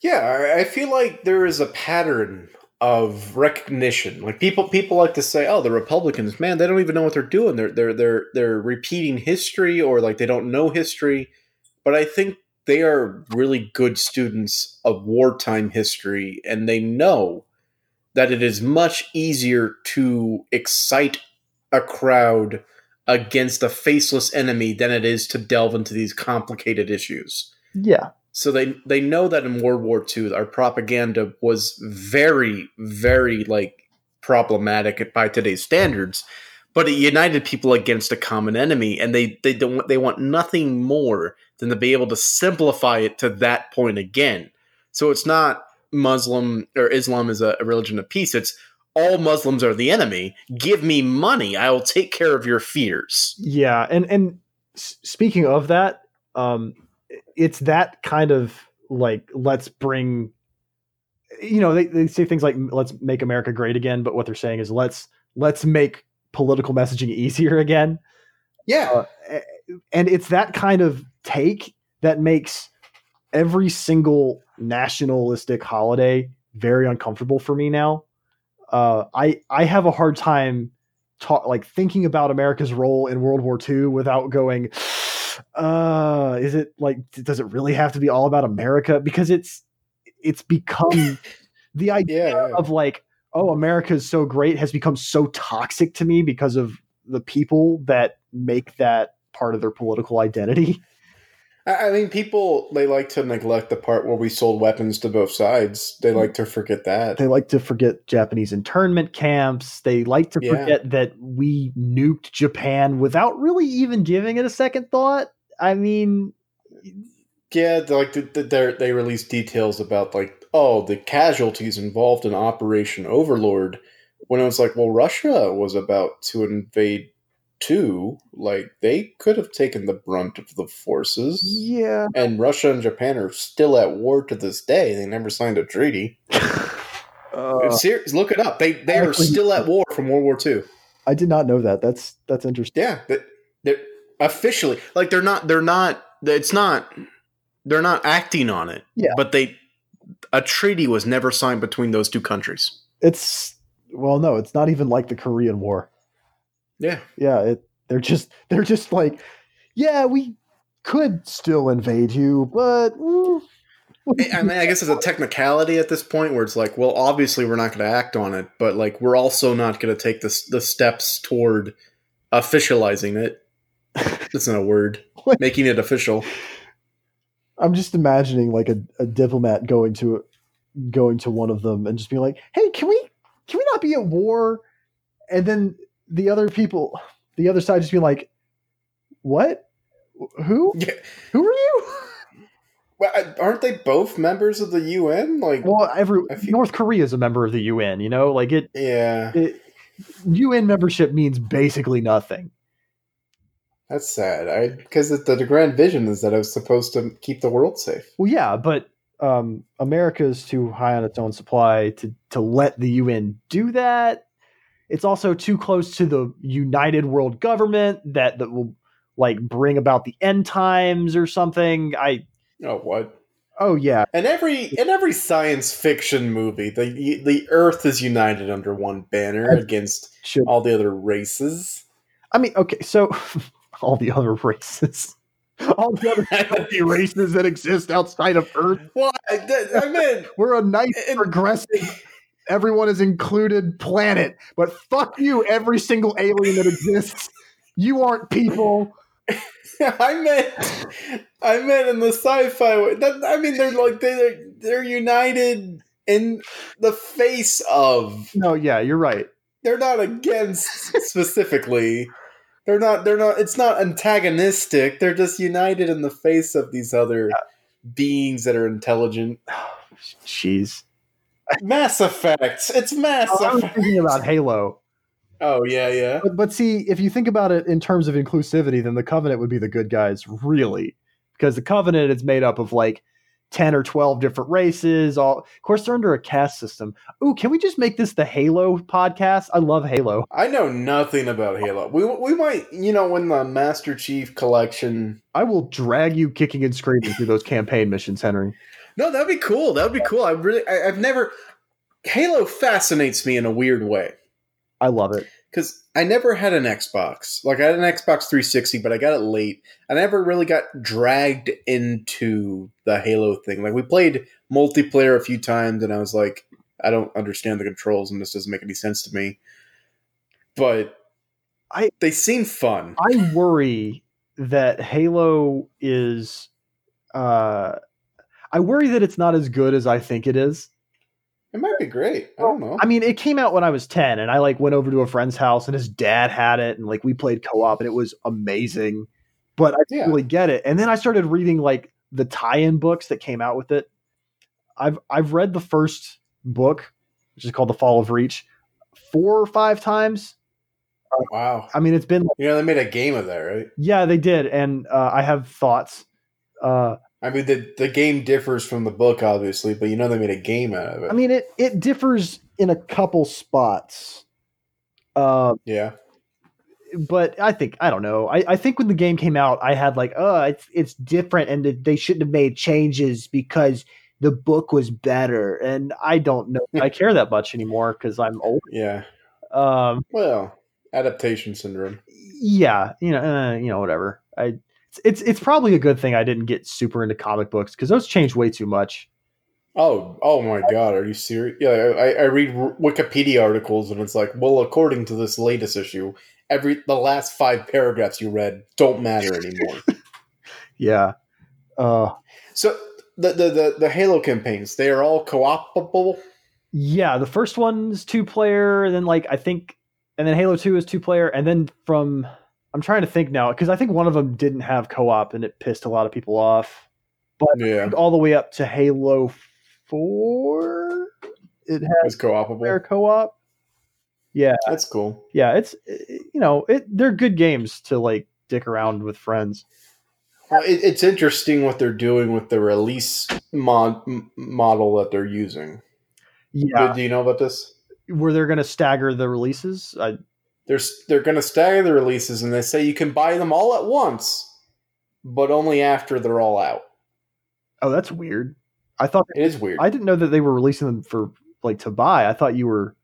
Yeah, I I feel like there is a pattern of recognition. Like people people like to say, "Oh, the Republicans, man, they don't even know what they're doing. They're they're they're they're repeating history or like they don't know history." But I think they are really good students of wartime history and they know that it is much easier to excite a crowd against a faceless enemy than it is to delve into these complicated issues. yeah So they they know that in World War II, our propaganda was very, very like problematic by today's standards, but it united people against a common enemy, and they they don't they want nothing more than to be able to simplify it to that point again. So it's not Muslim or Islam is a, a religion of peace. It's all Muslims are the enemy. Give me money, I will take care of your fears. Yeah, and and speaking of that, um, it's that kind of like let's bring, you know, they, they say things like let's make America great again, but what they're saying is let's let's make political messaging easier again. Yeah, Uh, and it's that kind of take that makes every single nationalistic holiday very uncomfortable for me now. Uh, I I have a hard time talk like thinking about America's role in World War II without going. Uh, is it like does it really have to be all about America? Because it's it's become the idea Yeah, yeah. of like oh America is so great has become so toxic to me because of the people that make that part of their political identity. I mean, people they like to neglect the part where we sold weapons to both sides. They like to forget that. They like to forget Japanese internment camps. They like to Yeah. forget that we nuked Japan without really even giving it a second thought. I mean, Yeah, like they release details about like oh the casualties involved in Operation Overlord. When it was like, well, Russia was about to invade too. Like they could have taken the brunt of the forces. yeah. And Russia and Japan are still at war to this day. They never signed a treaty. Uh, Serious, look it up. They they are still at war from World War II. I did not know that. That's that's interesting. Yeah, but they're officially like they're not. They're not. It's not. They're not acting on it. Yeah. but they a treaty was never signed between those two countries. It's well, no, it's not even like the Korean War. Yeah, Yeah, it, they're just they're just like, yeah, we could still invade you, but I mean, I guess it's a technicality at this point where it's like, well, obviously we're not going to act on it, but like we're also not going to take the the steps toward officializing it. That's not a word. Making it official. I'm just imagining like a, a diplomat going to going to one of them and just being like, "Hey, can we can we not be at war?" And then the other people, the other side, just being like, "What? Who? Yeah. Who are you?" Well, aren't they both members of the UN? Like, Well, every North Korea is a member of the UN. You know, like it, yeah, it UN membership means basically nothing. That's sad. I because the, the grand vision is that it was supposed to keep the world safe. Well, yeah, but um, America is too high on its own supply to to let the UN do that. It's also too close to the united world government that that will like bring about the end times or something. I Oh, what? oh yeah, And every in every science fiction movie, the the Earth is united under one banner against all the other races. I mean okay, so all the other races, all the other races that exist outside of Earth, Well, I, I meant we're a nice And- progressive. Everyone is included planet, but fuck you, every single alien that exists. You aren't people. I meant I meant in the sci-fi way. That, I mean, they're like they're they're united in the face of. No, yeah, you're right. They're not against specifically. They're not. They're not. It's not antagonistic. They're just united in the face of these other beings that are intelligent. Jeez. Mass Effect. It's Mass Effect. I was Effect. thinking about Halo. Oh yeah, yeah. But, but see, if you think about it in terms of inclusivity, then the Covenant would be the good guys, really. Because the Covenant is made up of like 10 or 12 different races. All Of course, they're under a caste system. Ooh, can we just make this the Halo podcast? I love Halo. I know nothing about Halo. We we might, you know, when the Master Chief collection. I will drag you kicking and screaming through those campaign missions, Henry. No, that'd be cool. That'd be cool. I really, I, I've never. Halo fascinates me in a weird way I love it. Because I never had an Xbox. Like I had an Xbox 360, but I got it late. I never really got dragged into the Halo thing. Like we played multiplayer a few times, and I was like, I don't understand the controls, and this doesn't make any sense to me. But I- they seem fun. I worry that Halo is. Uh, I worry that it's not as good as I think it is. It might be great. I don't know. I mean, it came out when I was 10 and I like went over to a friend's house and his dad had it and like we played co-op and it was amazing. But I didn't Yeah. really get it. And then I started reading like the tie-in books that came out with it. I've I've read the first book, which is called The Fall of Reach, four or five times. wow. I mean, it's been You know, they made a game of that, right? yeah, they did and uh, I have thoughts. Uh, I mean, the the game differs from the book, obviously, but you know they made a game out of it. I mean, it it differs in a couple spots. Uh, yeah, but I think I don't know. I, I think when the game came out, I had like, oh, it's it's different, and they shouldn't have made changes because the book was better. And I don't know. I care that much anymore because I'm old. Yeah. Um, Well, adaptation syndrome. yeah, you know, uh, you know, whatever. I it's, it's probably a good thing I didn't get super into comic books because those changed way too much. Oh, oh my God! Are you serious? Yeah, I, I read Wikipedia articles, and it's like, well, according to this latest issue, every the last five paragraphs you read don't matter anymore. Yeah. Uh, so the, the the the Halo campaigns, they are all co-opable. yeah, the first one's two player, then like I think, and then Halo Two is two player, and then from I'm trying to think now because I think one of them didn't have co op, and it pissed a lot of people off. But Yeah, all the way up to Halo Four, it has co-opable. player co op. Yeah, That's cool. yeah, it's eh, you know it they're good games to like dick around with friends. Well, it, it's interesting what they're doing with the release mod m- model that they're using. Yeah, Do, do you know about this? where they're gonna stagger the releases. I, They're they're going to stagger the releases, and they say you can buy them all at once, but only after they're all out. oh, that's weird. I thought It is weird. I didn't know that they were releasing them for like to buy. I thought you were.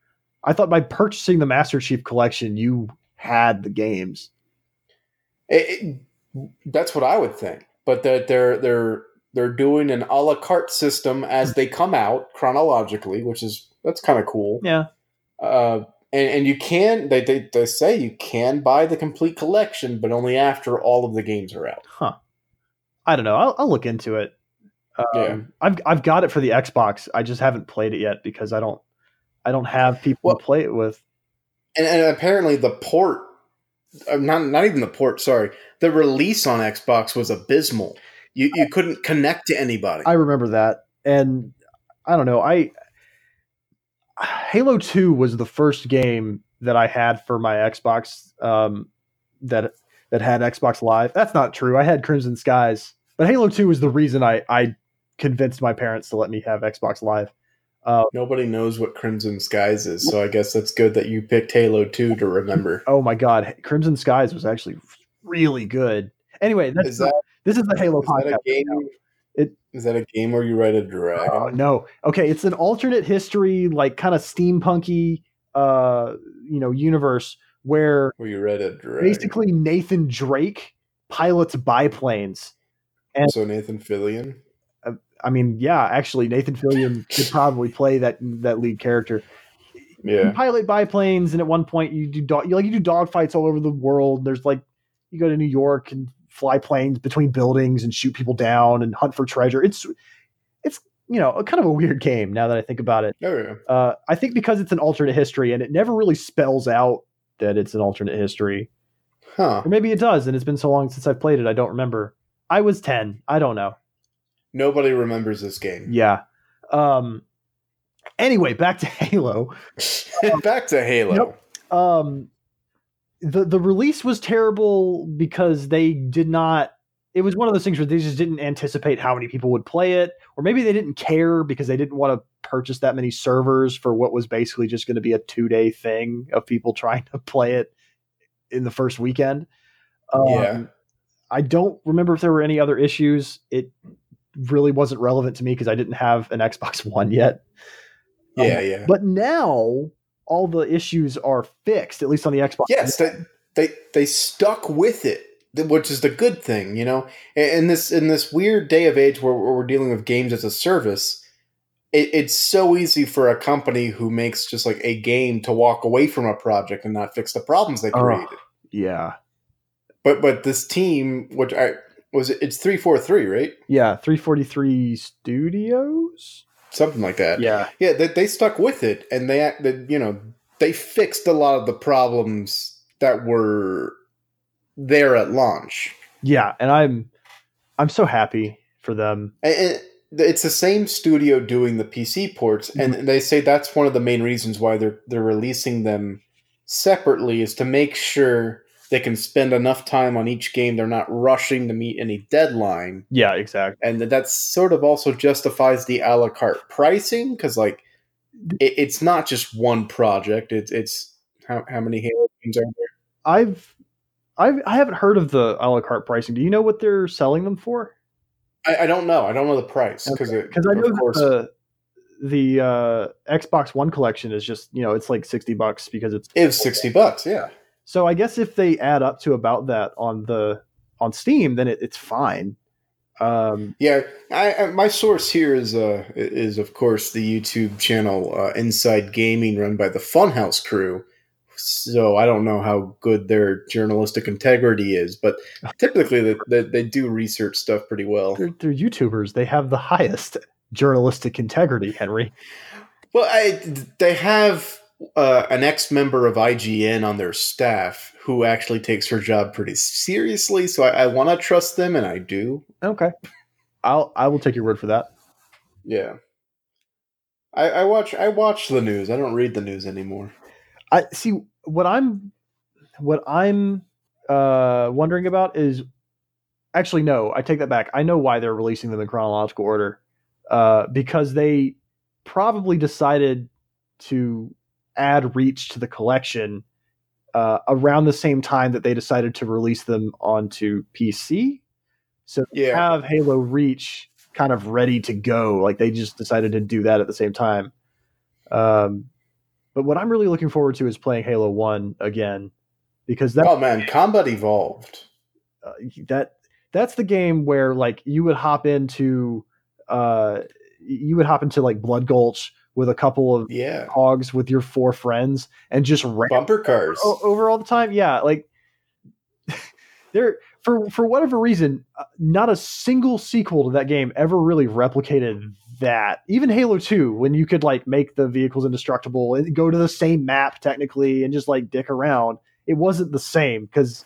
I thought by purchasing the Master Chief Collection, you had the games. It- it- that's what I would think, but that they're they're they're doing an a la carte system as they come out chronologically, which is that's kind of cool. Yeah, Uh, and and you can they, they they say you can buy the complete collection, but only after all of the games are out. huh? I don't know. I'll, I'll look into it. Um, Yeah. I've I've got it for the Xbox. I just haven't played it yet because I don't I don't have people Well- to play it with. And, and apparently the port, uh, not not even the port. Sorry, the release on Xbox was abysmal. You you couldn't connect to anybody. I remember that, and I don't know. I Halo Two was the first game that I had for my Xbox um, that that had Xbox Live. That's not true. I had Crimson Skies, but Halo Two was the reason I I convinced my parents to let me have Xbox Live. Nobody knows what Crimson Skies is, so I guess that's good that you picked Halo Two to remember. Oh my God, Crimson Skies was actually really good. Anyway, that this is the Halo podcast. A game? It- is that a game where you ride a dragon? no. Okay, it's an alternate history, like kind of steampunky, uh, you know, universe where Where you ride a dragon? basically Nathan Drake pilots biplanes. and- so Nathan Fillion. I mean, yeah, actually, Nathan Fillion could probably play that that lead character. You Yeah, pilot biplanes, and at one point you do dog, you like you do dogfights all over the world. There's like you go to New York and fly planes between buildings and shoot people down and hunt for treasure. It's it's you know a kind of a weird game now that I think about it. oh yeah. Uh, I think because it's an alternate history and it never really spells out that it's an alternate history, Huh? or maybe it does, and it's been so long since I've played it, I don't remember. I was ten. I don't know. Nobody remembers this game. Yeah. Um. Anyway, back to Halo. Back to Halo. Yep. um the the release was terrible because they did not it was one of those things where they just didn't anticipate how many people would play it or maybe they didn't care because they didn't want to purchase that many servers for what was basically just going to be a two day thing of people trying to play it in the first weekend um, Yeah. i don't remember if there were any other issues it really wasn't relevant to me because i didn't have an xbox one yet Yeah, yeah. but now all the issues are fixed, at least on the Xbox. yes, they, they they stuck with it, which is the good thing, you know. In in this in this weird day of age where, where we're dealing with games as a service, it, it's so easy for a company who makes just like a game to walk away from a project and not fix the problems they Oh. created. Yeah. But but this team, which I was, it, it's three four three, right? Yeah. 343 Studios? Something like that. Yeah. Yeah, they, they stuck with it, and they, they, you know, they fixed a lot of the problems that were there at launch. Yeah. And I'm I'm so happy for them. And, it's the same studio doing the PC ports, and mm-hmm. they say that's one of the main reasons why they're they're releasing them separately is to make sure they can spend enough time on each game. They're not rushing to meet any deadline, Yeah, exactly. and that sort of also justifies the a la carte pricing because like it, it's not just one project. It's it's how how many Halo games are there? I've I I haven't heard of the a la carte pricing. Do you know what they're selling them for? I, I don't know. I don't know the price because Because I know that the the uh, Xbox One collection is just you know it's like sixty bucks because it's it was sixty bucks. Yeah. So I guess if they add up to about that on the on Steam, then it, it's fine. Um, yeah, I, I, my source here is uh, is of course the YouTube channel uh, Inside Gaming, run by the Funhaus crew. So I don't know how good their journalistic integrity is, but typically they, they, they do research stuff pretty well. They're, they're YouTubers; they have the highest journalistic integrity, Henry. Well, I, they have uh, an ex member of IGN on their staff who actually takes her job pretty seriously. So I, I want to trust them, and I do. Okay, I'll I will take your word for that. Yeah, I, I watch I watch the news. I don't read the news anymore. I see what I'm what I'm uh, wondering about is actually no. I take that back. I know why they're releasing them in chronological order uh, because they probably decided to add Reach to the collection uh, around the same time that they decided to release them onto PC. So yeah. have Halo Reach kind of ready to go. Like they just decided to do that at the same time. Um, but what I'm really looking forward to is playing Halo One again because that. Oh man, Combat Evolved. Uh, that that's the game where like you would hop into, uh, you would hop into like Blood Gulch with a couple of yeah. hogs with your four friends and just bumper cars over all the time. Yeah, like there for for whatever reason, uh, not a single sequel to that game ever really replicated that. Even Halo Two, when you could like make the vehicles indestructible and go to the same map technically and just like dick around, it wasn't the same because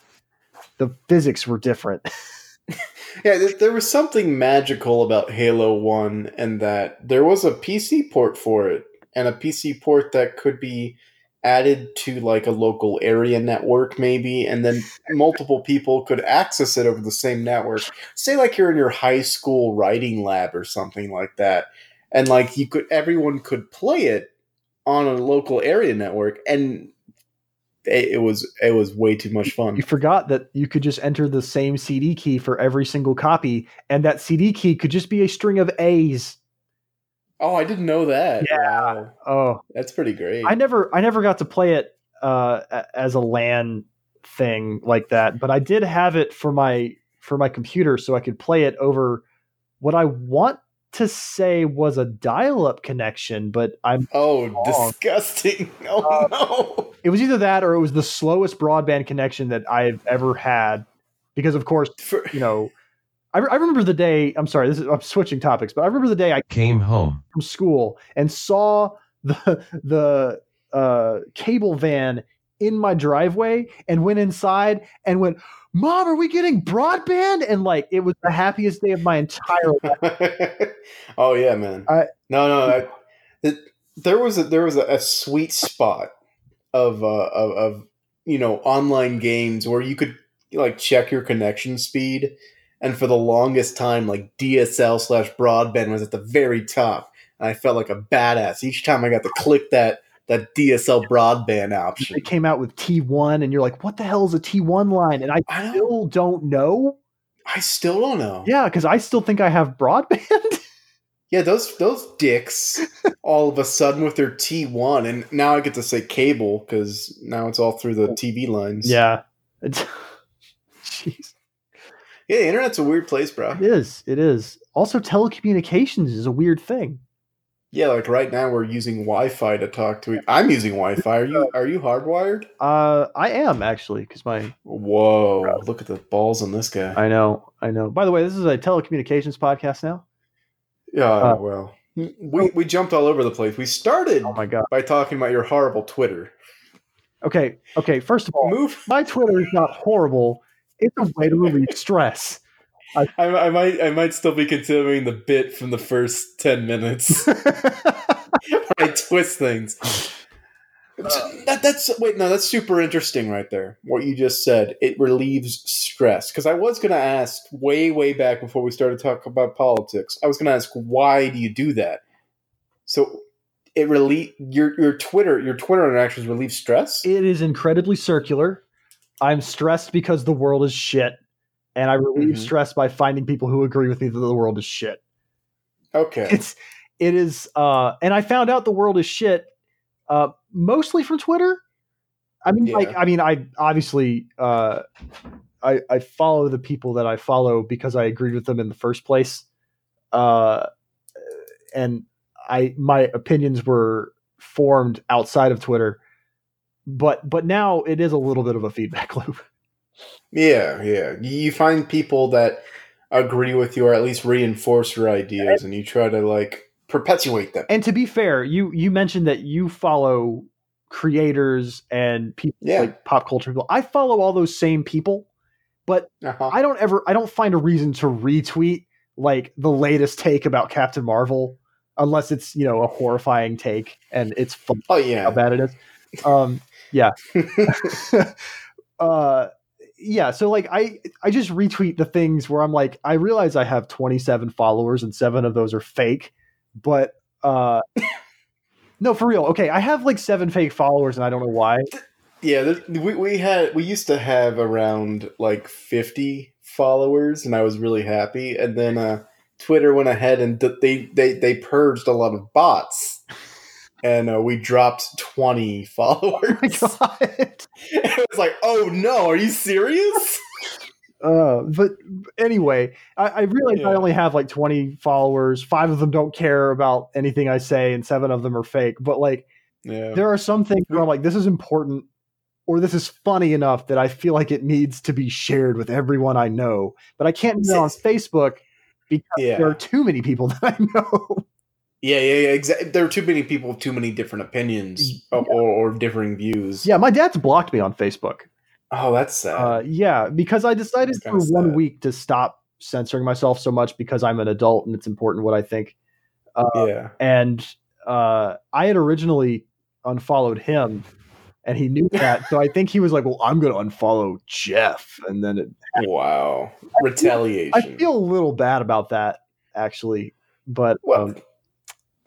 the physics were different. yeah, there was something magical about Halo 1 and that there was a PC port for it and a PC port that could be added to like a local area network maybe and then multiple people could access it over the same network. Say like you're in your high school writing lab or something like that and like you could everyone could play it on a local area network and it, was it was way too much fun. You forgot that you could just enter the same CD key for every single copy, and that CD key could just be a string of A's. Oh, I didn't know that. Yeah. Wow. Oh, that's pretty great. I never I never got to play it uh, as a LAN thing like that, but I did have it for my for my computer so I could play it over what I want to say was a dial-up connection, but I'm oh wrong. disgusting. Oh uh, no! It was either that or it was the slowest broadband connection that I've ever had, because of course, For, you know, I, I, remember the day. I'm sorry, this is I'm switching topics, but I remember the day I came home from school and saw the the uh, cable van in my driveway and went inside and went Mom, are we getting broadband? And like, it was the happiest day of my entire life. oh yeah, man. I, no, no, I, it, there was a there was a, a sweet spot of, uh, of of you know online games where you could like check your connection speed, and for the longest time, like DSL slash broadband was at the very top, and I felt like a badass each time I got to click that that DSL broadband option. It came out with T1, and you're like, what the hell is a T1 line? And I, I still don't know. I still don't know. Yeah, because I still think I have broadband. yeah, those those dicks all of a sudden with their T1, and now I get to say cable because now it's all through the TV lines. Yeah. Jeez. Yeah, the internet's a weird place, bro. It is. It is. Also, telecommunications is a weird thing. Yeah, like right now we're using Wi-Fi to talk to. Each I'm using Wi-Fi. Are you are you hardwired? Uh, I am actually because my. Whoa! Look at the balls on this guy. I know. I know. By the way, this is a telecommunications podcast now. Yeah. Uh, well, we we jumped all over the place. We started. Oh my god! By talking about your horrible Twitter. Okay. Okay. First of all, move. My Twitter is not horrible. It's a way to relieve stress. I, I, might I might still be considering the bit from the first ten minutes. I twist things. Uh, that, that's wait no that's super interesting right there what you just said. It relieves stress because i was going to ask way way back before we started talking about politics i was going to ask why do you do that? So it relieve your your twitter your twitter interactions relieve stress? It is incredibly circular. I'm stressed because the world is shit, and I relieve Mhm. stress by finding people who agree with me that the world is shit. Okay. It's it is, uh, and I found out the world is shit uh, mostly from Twitter. I mean, like, I mean, I obviously uh, I I follow the people that I follow because I agreed with them in the first place, uh, and I my opinions were formed outside of Twitter, but but now it is a little bit of a feedback loop. Yeah, yeah. You find people that agree with you or at least reinforce your ideas and you try to like perpetuate them. And to be fair, you you mentioned that you follow creators and people Yeah. like pop culture people. I follow all those same people, but Uh-huh. I don't ever I don't find a reason to retweet like the latest take about Captain Marvel unless it's, you know, a horrifying take and it's fun Oh yeah. how bad it is. Um yeah. uh yeah, so like I I just retweet the things where I'm like I realize I have 27 followers and 7 of those are fake, but uh No, for real. Okay, I have like 7 fake followers and I don't know why. yeah, there, we we had we used to have around like 50 followers and I was really happy and then uh Twitter went ahead and they they they purged a lot of bots. And uh, we dropped 20 followers. Oh my god. it was like, "Oh no, are you serious?" Uh, but anyway, I, I realize I only have like 20 followers. Five of them don't care about anything I say, and seven of them are fake. But like, Yeah. there are some things where I'm like, this is important, or this is funny enough that I feel like it needs to be shared with everyone I know. But I can't do it on Facebook because Yeah. there are too many people that I know. Yeah, yeah, yeah. Exactly. There are too many people with too many different opinions or, or, or differing views. yeah, my dad's blocked me on Facebook. Oh, that's sad. Uh, yeah, because I decided for one sad. week to stop censoring myself so much because I'm an adult and it's important what I think. yeah. and uh, I had originally unfollowed him, and he knew that. so I think he was like, "Well, I'm going to unfollow Jeff," and then it, Wow. Retaliation. I feel a little bad about that actually, but Well, um,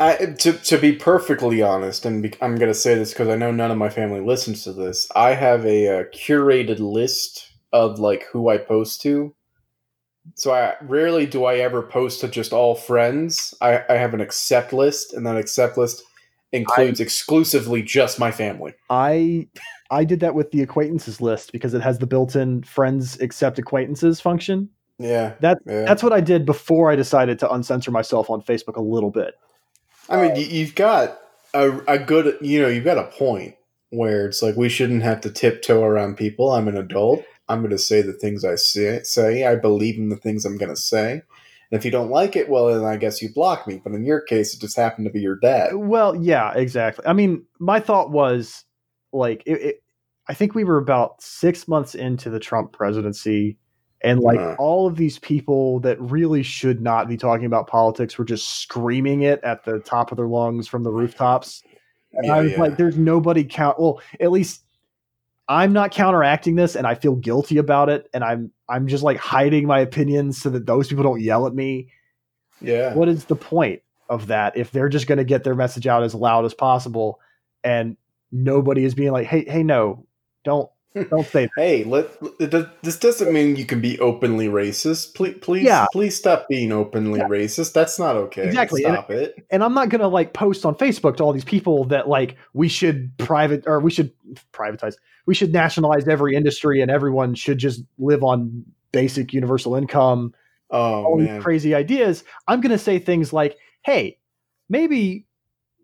I, to to be perfectly honest, and be, I'm going to say this because I know none of my family listens to this. I have a, uh curated list of like who I post to. So I rarely do I ever post to just all friends. I, I have an accept list, and that accept list includes exclusively just my family. I I did that with the acquaintances list because it has the built-in friends accept acquaintances function. Yeah, That yeah. that's what I did before I decided to uncensor myself on Facebook a little bit. I mean, you, you've got a, a good, you know, you've got a point where it's like we shouldn't have to tiptoe around people. I'm an adult. I'm going to say the things I say. Say I believe in the things I'm going to say. And if you don't like it, well, then I guess you block me. But in your case, it just happened to be your dad. Well, yeah, exactly. I mean, my thought was like, it, it, I think we were about six months into the Trump presidency, and like Uh. all of these people that really should not be talking about politics were just screaming it at the top of their lungs from the rooftops. And Yeah, I was yeah. like, there's nobody count. Well, at least I'm not counteracting this, and I feel guilty about it, and I'm I'm just like hiding my opinions so that those people don't yell at me yeah. what is the point of that if they're just going to get their message out as loud as possible and nobody is being like hey hey no don't don't say that. Hey, let, this doesn't mean you can be openly racist. Please, please, Yeah. please stop being openly racist. That's not okay. Exactly, and- Stop it. and i'm not going to like post on facebook to all these people that like we should private or we should privatize we should nationalize every industry and everyone should just live on basic universal income Oh all man. these crazy ideas i'm going to say things like hey maybe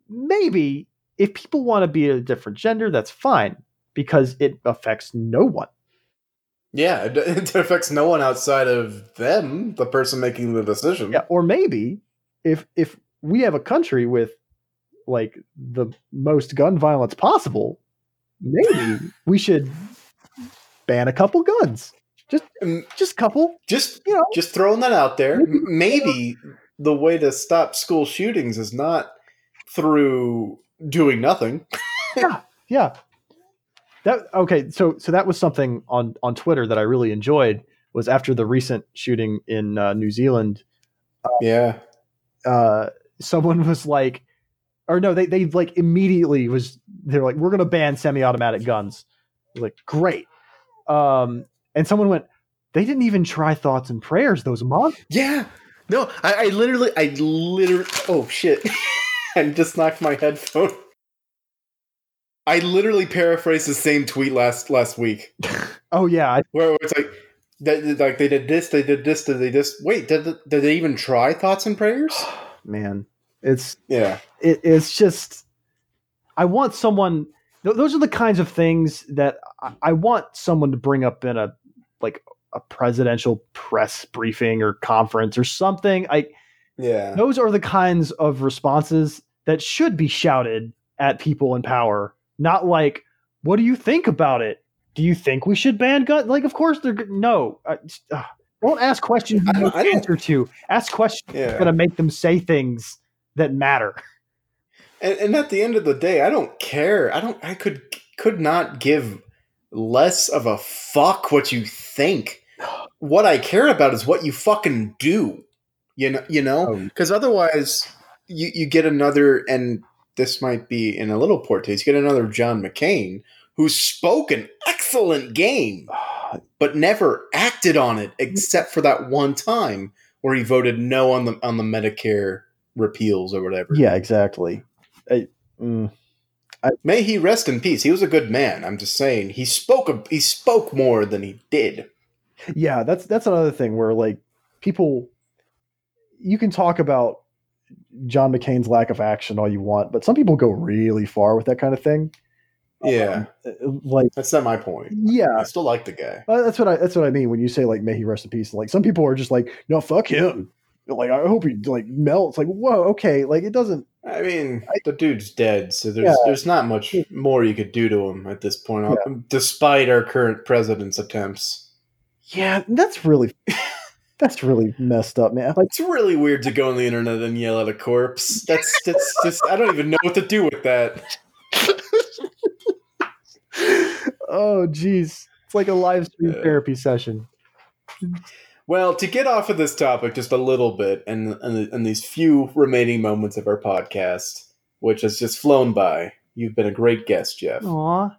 maybe if people want to be a different gender that's fine because it affects no one Yeah, it, affects no one outside of them, the person making the decision. Yeah, or maybe if if we have a country with like the most gun violence possible, maybe we should ban a couple guns. Mm, Just a couple. Just, You know. just throwing that out there. Maybe the way to stop school shootings is not through doing nothing. Yeah, yeah. That okay, so so that was something on on Twitter that I really enjoyed was after the recent shooting in uh, New Zealand Yeah, uh, someone was like, or no, they they like immediately was they're like, we're gonna ban semi-automatic guns. Like, great. Um, and someone went, they didn't even try thoughts and prayers. Those months. Yeah. No, I, I literally, I literally. Oh shit! I just knocked my headphone. I literally paraphrased the same tweet last last week, Oh yeah, I- where it's like, that, like they did this, they did this, did they just wait? Did did they even try thoughts and prayers? man, it's Yeah. it, it's just I want someone. th- Those are the kinds of things that I, I want someone to bring up in a like a presidential press briefing or conference or something. I Yeah. those are the kinds of responses that should be shouted at people in power, not like, "What do you think about it? Do you think we should ban guns?" Like, of course they're no. I, uh, don't ask questions you I don't- answer to. Ask questions Yeah. going to make them say things that matter. And, and at the end of the day, I don't care. I don't. I could could not give less of a fuck what you think. What I care about is what you fucking do. You know. You know. Oh. Because otherwise, you you get another, and this might be in a little poor taste. You get another John McCain who spoke an excellent game, but never acted on it except for that one time where he voted no on the on the Medicare repeals or whatever. Yeah, exactly. I, mm, May he rest in peace. He was a good man. I'm just saying he spoke. A, he spoke more than he did. yeah, that's that's another thing where like people, you can talk about John McCain's lack of action all you want, but some people go really far with that kind of thing. Yeah, Uh, Like, that's not my point. yeah, I still like the guy. Uh, that's what I that's what I mean when you say like may he rest in peace. Like some people are just like, no, fuck him. Like I hope he like melts. Like whoa, okay. Like it doesn't. I mean, the dude's dead, so there's Yeah. there's not much more you could do to him at this point, despite our current president's attempts. Yeah, that's really that's really messed up, man. Like It's really weird to go on the internet and yell at a corpse. That's that's just I don't even know what to do with that. oh jeez, it's like a live stream Yeah. therapy session. Well, to get off of this topic just a little bit, and and, and these few remaining moments of our podcast, which has just flown by, you've been a great guest, Jeff. Aw.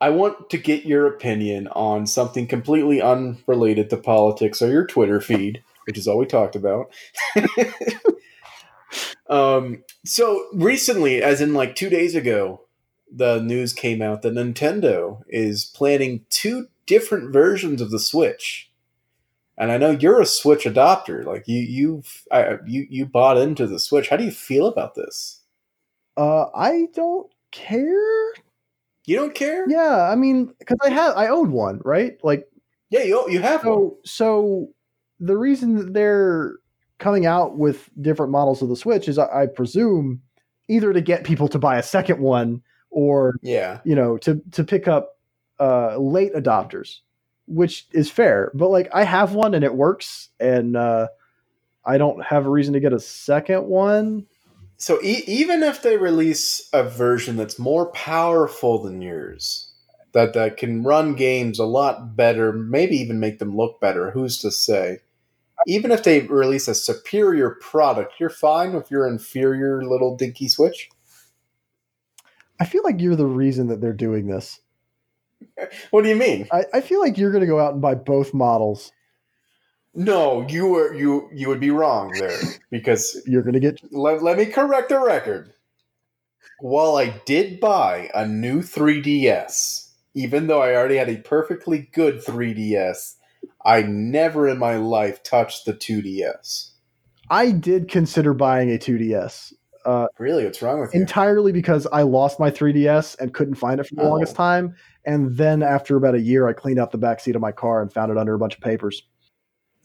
I want to get your opinion on something completely unrelated to politics or your Twitter feed, which is all we talked about. um, so recently, as in like two days ago, the news came out that Nintendo is planning two different versions of the Switch. And I know you're a Switch adopter. Like you, you've I, you you bought into the Switch. How do you feel about this? Uh, I don't care. You don't care? Yeah, I mean, because I have I own one, right? Like yeah. You you have one. so so the reason that they're coming out with different models of the Switch is I, I presume either to get people to buy a second one or Yeah. you know to to pick up uh late adopters which is fair but like i have one and it works and uh i don't have a reason to get a second one So e- even if they release a version that's more powerful than yours, that that can run games a lot better, maybe even make them look better, who's to say? Even if they release a superior product, you're fine with your inferior little dinky Switch. i feel like you're the reason that they're doing this What do you mean? i, I feel like you're going to go out and buy both models No, you were you you would be wrong there because you're going to get let, let me correct the record. While I did buy a new 3DS, even though I already had a perfectly good 3DS, I never in my life touched the 2DS. i did consider buying a 2ds uh, Really, what's wrong with you? entirely because i lost my 3ds and couldn't find it for the Oh. longest time and then after about a year i cleaned out the back seat of my car and found it under a bunch of papers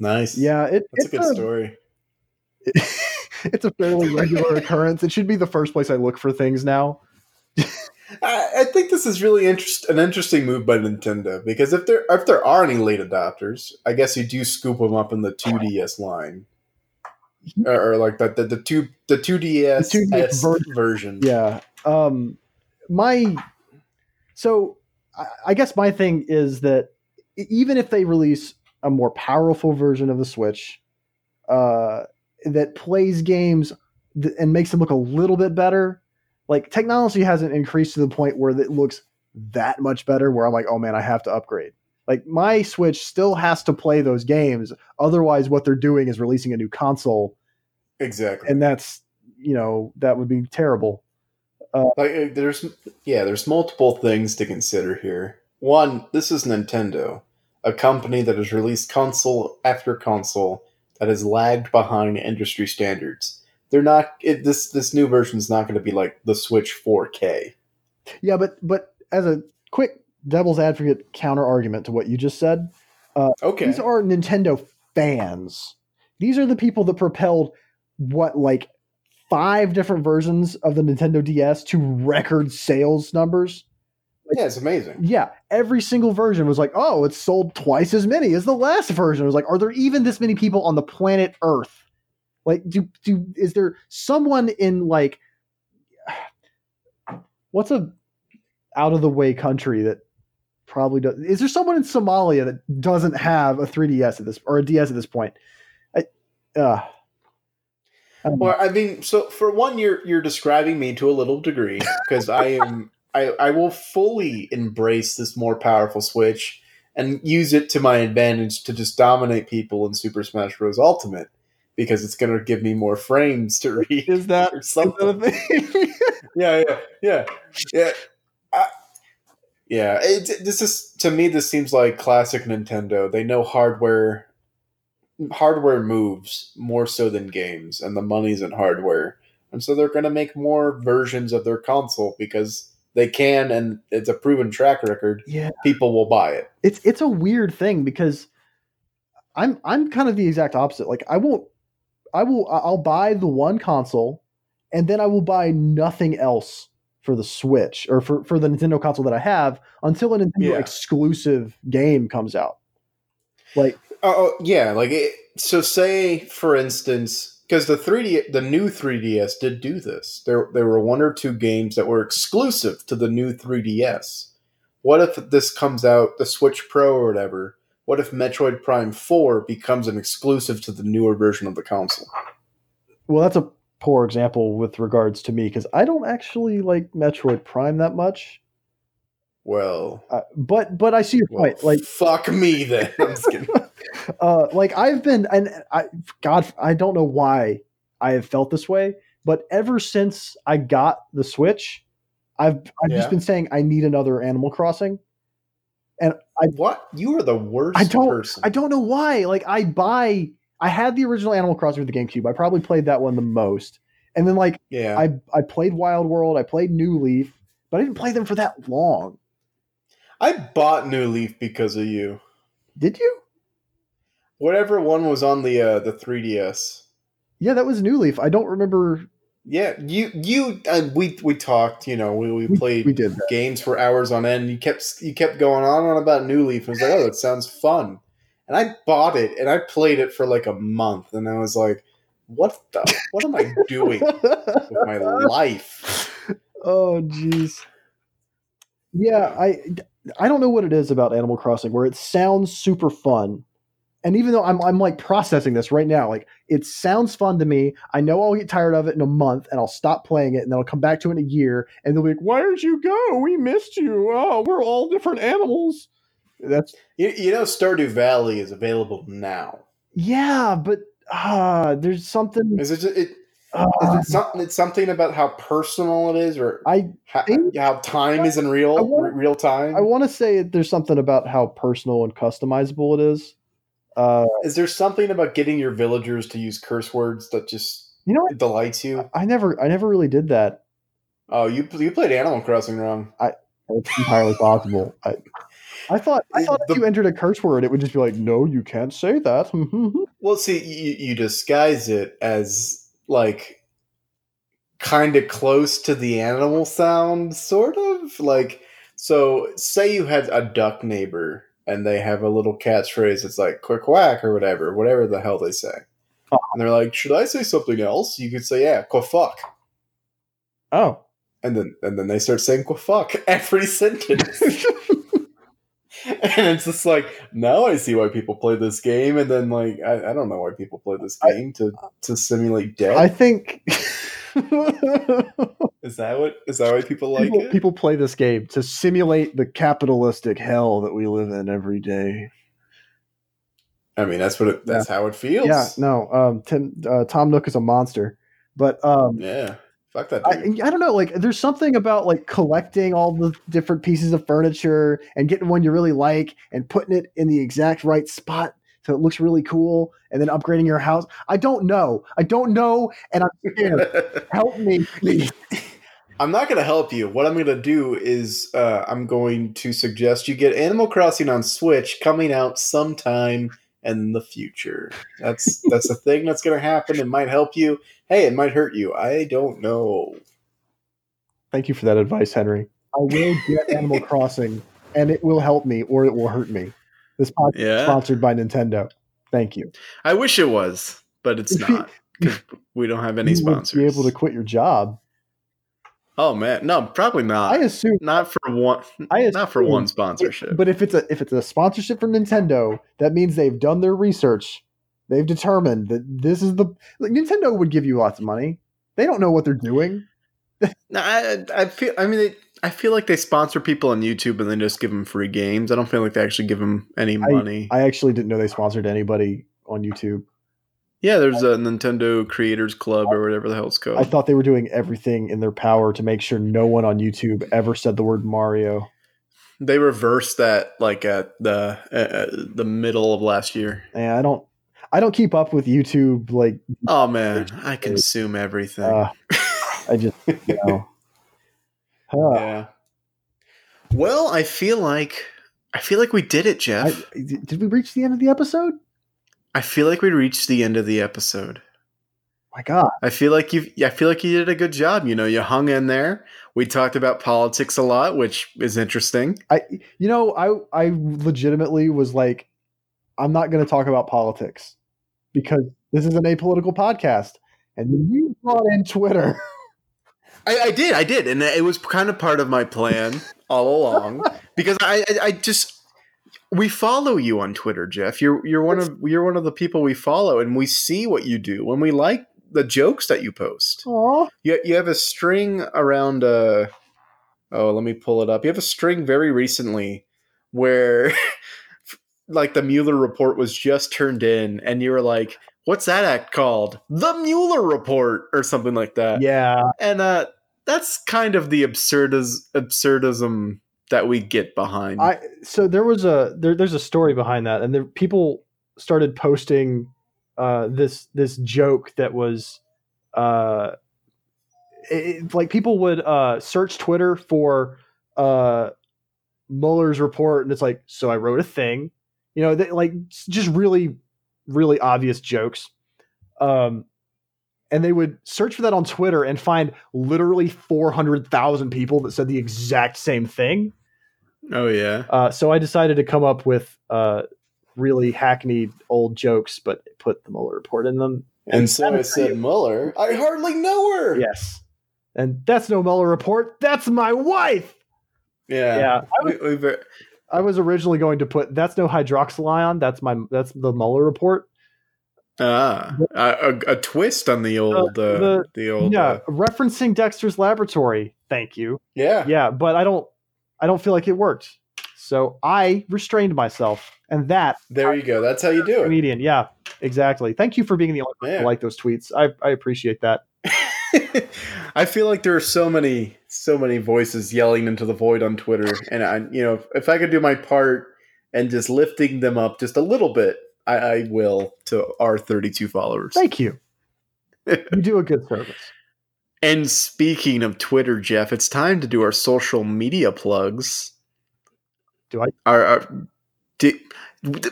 nice. yeah it, that's a it's good story. it's a fairly regular occurrence. It should be the first place I look for things now. I, I think this is really interest, an interesting move by Nintendo because if there if there are any late adopters, I guess you do scoop them up in the 2DS line, or, or like the the, the two the 2DS, The 2DS S version. Yeah. Um my so I, I guess my thing is that even if they release a more powerful version of the Switch uh that plays games th- and makes them look a little bit better, like technology hasn't increased to the point where it looks that much better where I'm like, "Oh man, I have to upgrade." Like my Switch still has to play those games. Otherwise, what they're doing is releasing a new console, Exactly. and that's you know that would be terrible. like uh, there's yeah, there's multiple things to consider here. One, this is Nintendo, a company that has released console after console that has lagged behind industry standards. They're not it, this this new version is not going to be like the Switch 4K. Yeah, but but as a quick devil's advocate counter argument to what you just said, uh, Okay. these are Nintendo fans. These are the people that propelled what like five different versions of the Nintendo DS to record sales numbers. yeah, it's amazing. Yeah, every single version was like, oh, it's sold twice as many as the last version. It was like, are there even this many people on the planet Earth? Like, do do is there someone in like what's a out of the way country that probably does? Is there someone in Somalia that doesn't have a 3DS at this or a DS at this point? I, uh, I know. Well, I mean, so for one, you're you're describing me to a little degree because I am I I will fully embrace this more powerful Switch and use it to my advantage to just dominate people in Super Smash Bros. Ultimate because it's going to give me more frames to read is that or is something. a thing? yeah, yeah, yeah, yeah. I, yeah, it, this is to me. This seems like classic Nintendo. They know hardware. Hardware moves more so than games, and the money's in hardware, and so they're going to make more versions of their console because they can, and it's a proven track record. yeah. People will buy it. it's it's a weird thing because I'm I'm kind of the exact opposite. Like I won't I will I'll buy the one console and then I will buy nothing else for the Switch or for, for the Nintendo console that I have until a Nintendo Yeah. exclusive game comes out. Like Oh, oh yeah, like it, so. Say for instance, because the 3D, the new 3DS did do this. There, there were one or two games that were exclusive to the new 3DS. What if this comes out, the Switch Pro or whatever? What if Metroid Prime 4 becomes an exclusive to the newer version of the console? well that's a poor example with regards to me because I don't actually like Metroid Prime that much. Well, Uh, but but I see your well point. Like fuck me then. I'm just kidding. uh like i've been and i god i don't know why i have felt this way but ever since i got the switch i've i've Yeah. just been saying i need another animal crossing and i what? You are the worst I don't- person. i don't know why like i buy i had the original animal crossing with the gamecube i probably played that one the most and then like yeah. i i played wild world i played new leaf but i didn't play them for that long I bought New Leaf because of you. did you Whatever one was on the uh, the 3DS. yeah that was new leaf i don't remember Yeah, you you we we talked. You know, we, we we, played we did that games for hours on end. You kept you kept going on and on about New Leaf. I was like, oh, that sounds fun. And I bought it and I played it for like a month, and I was like, what the what am I doing with my life? Oh jeez. Yeah, I I don't know what it is about Animal Crossing where it sounds super fun. And even though I'm I'm like processing this right now, like it sounds fun to me. I know I'll get tired of it in a month and I'll stop playing it and then I'll come back to it in a year and they'll be like, Why did you go? We missed you. Oh, we're all different animals. That's You, you know, Stardew Valley is available now. yeah, but ah, there's something Is it? it ah, is it something? It's something about how personal it is, or I how, how time isn't real, I want- real time. I want to say there's something about how personal and customizable it is. Uh, Is there something about getting your villagers to use curse words that just you know what? delights you? I never I never really did that. Oh, you you played Animal Crossing wrong. It's entirely possible. I, I thought I thought The- if you entered a curse word, it would just be like, no, you can't say that. Well, see, you, you disguise it as like kind of close to the animal sound, sort of like. So, say you had a duck neighbor and they have a little catchphrase. It's like "quick whack" or whatever, whatever the hell they say. Oh. And they're like, "Should I say something else?" You could say, "Yeah, "qua fuck," oh, and then and then they start saying "qua fuck" every sentence. and it's just like now I see why people play this game, and then like I, I don't know why people play this I- game to to simulate death. I think Is that what is that why people like people, it? people play this game to simulate the capitalistic hell that we live in every day. I mean, that's what it, that's how it feels. Yeah, no, um, Tim, uh, Tom Nook is a monster, but um, Yeah. Fuck that I. I don't know. Like, there's something about like collecting all the different pieces of furniture and getting one you really like and putting it in the exact right spot so it looks really cool, and then upgrading your house. I don't know. I don't know, and I'm scared. Help me, please. I'm not going to help you. What I'm going to do is uh, I'm going to suggest you get Animal Crossing on Switch coming out sometime in the future. That's that's a thing that's going to happen. It might help you. Hey, it might hurt you. I don't know. Thank you for that advice, Henry. I will get Animal Crossing, and it will help me, or it will hurt me. This podcast is sponsored by Nintendo. Thank you. I wish it was, but it's If you- we don't have any sponsors. be able to quit your job. oh man, no, probably not. I assume not for one. I not for one sponsorship. But if it's a if it's a sponsorship from Nintendo, that means they've done their research. They've determined that this is the like, Nintendo would give you lots of money. They don't know what they're doing. No, I, I feel. I mean, they, I feel like they sponsor people on YouTube and then just give them free games. I don't feel like they actually give them any money. I actually didn't know they sponsored anybody on YouTube. yeah, there's a Nintendo Creators Club or whatever the hell it's called. I thought they were doing everything in their power to make sure no one on YouTube ever said the word Mario. they reversed that like at the uh, the middle of last year. And I don't I don't keep up with YouTube like Oh man, I consume everything. uh, I just you know. Huh. yeah. Well, I feel like I feel like we did it, Jeff. I, did we reach the end of the episode? I feel like we reached the end of the episode. My God. I feel like you I feel like you did a good job. You know, you hung in there. We talked about politics a lot, which is interesting. I you know I I legitimately was like I'm not going to talk about politics because this is an apolitical podcast and you brought in Twitter. I, I did, I did, and it was kind of part of my plan all along because I, I, I just we follow you on Twitter, Jeff. You're you're one of you're one of the people we follow, and we see what you do, and we like the jokes that you post. Aw. You you have a string around. Uh, oh, let me pull it up. You have a string very recently where, like, the Mueller report was just turned in, and you were like, "What's that act called? The Mueller report, or something like that." Yeah, and uh, that's kind of the absurdis- absurdism that we get behind. I so there was a there, there's a story behind that, and there, people started posting uh, this this joke that was uh, it- like people would uh, search Twitter for uh, Mueller's report, and it's like, so I wrote a thing, you know, they, like just really really obvious jokes. Um, and they would search for that on Twitter and find literally 400,000 people that said the exact same thing. oh yeah, Uh, so I decided to come up with uh, really hackneyed old jokes, but put the Mueller report in them. and so I said. Mueller. I hardly know her. Yes. And that's no Mueller report. That's my wife. yeah. Yeah. I was, We, I was originally going to put that's no hydroxylion. That's my that's the Mueller report. ah, a, a, twist on the old, uh, the, the- old, yeah, uh, referencing Dexter's laboratory. Thank you. yeah. Yeah, but I don't I don't feel like it worked. So I restrained myself, and that There you go. That's how you do it. comedian. Yeah, exactly. Thank you for being the only one Yeah. to like those tweets. I, I appreciate that. I feel like there are so many, so many voices yelling into the void on Twitter, and I, you know, if I could do my part and just lifting them up just a little bit, I, I will to our 32 followers. Thank you. you do a good service. And speaking of Twitter, Jeff, it's time to do our social media plugs. Do I? Our, our do,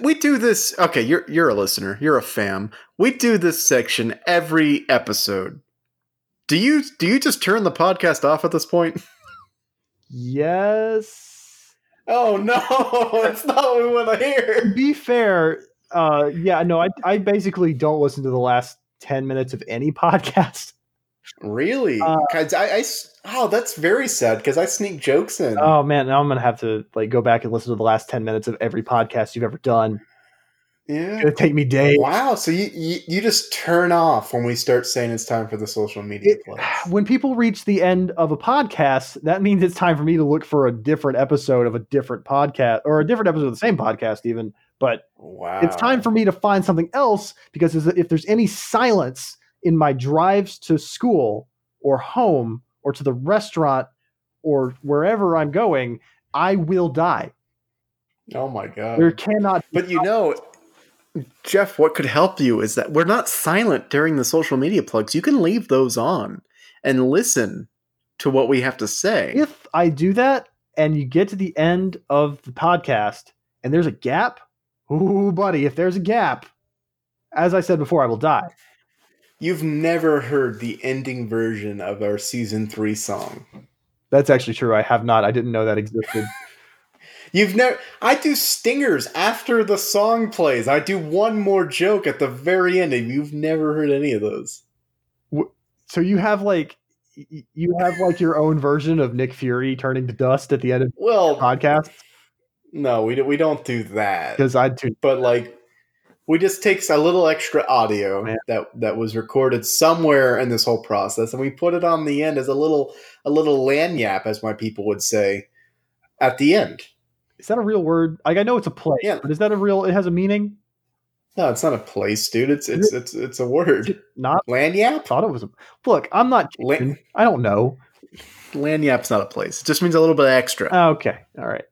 we do this? Okay, you're you're a listener. You're a fam. We do this section every episode. Do you do you just turn the podcast off at this point? Yes. Oh no, that's not what we want to To hear. be fair, uh, yeah, no, I, I basically don't listen to the last 10 minutes of any podcast. Really? Uh, 'Cause I, I s- oh, that's very sad because I sneak jokes in. Oh man, now I'm gonna have to like go back and listen to the last 10 minutes of every podcast you've ever done. Yeah. Take me days. Wow. So you, you you just turn off when we start saying it's time for the social media It- plugs. when people reach the end of a podcast, that means it's time for me to look for a different episode of a different podcast or a different episode of the same podcast, even. But Wow. it's time for me to find something else because if there's any silence in my drives to school or home or to the restaurant or wherever I'm going, I will die. Oh my god. There cannot. But you know, Jeff, what could help you is that we're not silent during the social media plugs. You can leave those on and listen to what we have to say. If I do that and you get to the end of the podcast and there's a gap, ooh, buddy, if there's a gap, as I said before, I will die. You've never heard the ending version of our season three song. That's actually true. I have not. I didn't know that existed. You've never. I do stingers after the song plays. I do one more joke at the very end, and you've never heard any of those. so you have like you have like your own version of Nick Fury turning to dust at the end of the Well, podcast no, we don't, we don't do that. because I'd tune. But like, we just take a little extra audio oh, Man. that that was recorded somewhere in this whole process, and we put it on the end as a little a little lagniappe, as my people would say, at the end. Is that a real word? Like I know it's a play, Yeah. but is that a real? It has a meaning. No, it's not a place, dude. It's it's it's it's a word. Not Lagniappe. I thought it was. a Look, I'm not. Lan- I don't know. Lagniappe's not a place. It just means a little bit extra. Okay, all right.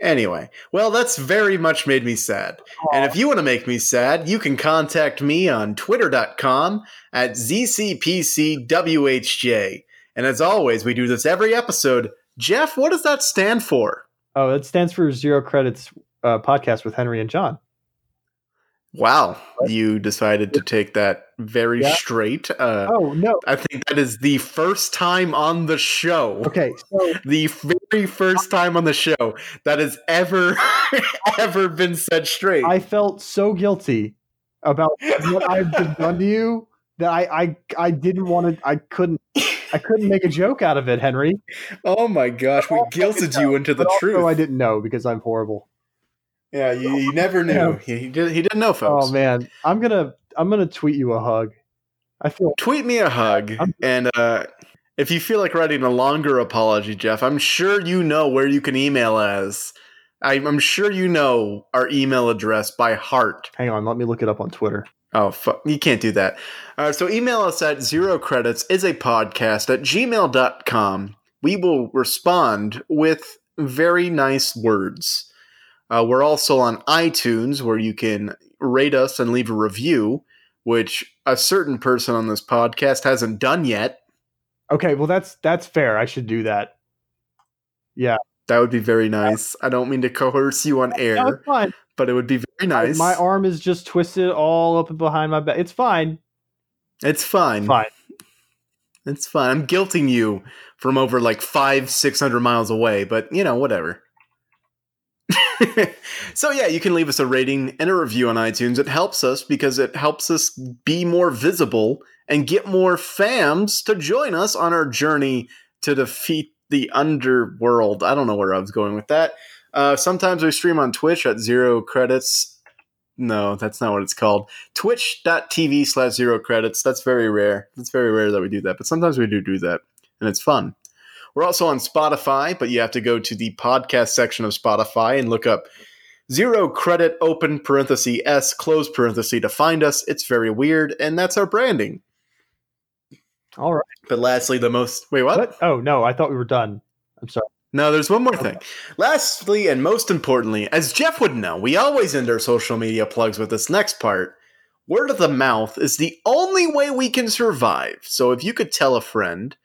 Anyway, well, that's very much made me sad. And if you want to make me sad, you can contact me on twitter.com at ZCPCWHJ. And as always, we do this every episode. Jeff, what does that stand for? Oh, it stands for Zero Credits uh, Podcast with Henry and John. Wow, you decided to take that very Yeah. straight. Uh, Oh no. I think that is the first time on the show. Okay, so The very first time on the show that has ever, ever been said straight. I felt so guilty about what I've done to you that I I, I didn't want to. I couldn't. I couldn't make a joke out of it, Henry. oh my gosh, we guilted you into the But also, truth. I didn't know because I'm horrible. Yeah, you, you never knew. Yeah. He, he, did, he didn't know, folks. Oh man, I'm gonna I'm gonna tweet you a hug. I feel Tweet me a hug, I'm- and uh, if you feel like writing a longer apology, Jeff, I'm sure you know where you can email us. I'm, I'm sure you know our email address by heart. hang on, let me look it up on Twitter. Oh, fuck. You can't do that. Uh, so email us at zero credits is a podcast at gmail.com. We will respond with very nice words. Uh, we're also on iTunes where you can rate us and leave a review, which a certain person on this podcast hasn't done yet. Okay, well that's that's fair. I should do that. Yeah, That would be very nice. I don't mean to coerce you on air, but it would be very nice. My arm is just twisted all up and behind my back. It's fine. it's fine. Fine. It's fine. I'm guilting you from over like five, six hundred miles away, but you know, whatever. so yeah, you can leave us a rating and a review on iTunes. It helps us because it helps us be more visible and get more fams to join us on our journey to defeat the underworld. I don't know where I was going with that. Uh, sometimes we stream on Twitch at zero credits. No, that's not what it's called. Twitch.tv slash zero credits. That's very rare. It's very rare that we do that, but sometimes we do do that, and it's fun. We're also on Spotify, but you have to go to the podcast section of Spotify and look up zero credit open parenthesis s close parenthesis to find us. It's very weird, and that's our branding. All right. But lastly, the most wait what? What? Oh no, I thought we were done. I'm sorry. No, there's one more thing. Lastly, and most importantly, as Jeff would know, we always end our social media plugs with this next part. Word of the mouth is the only way we can survive. So if you could tell a friend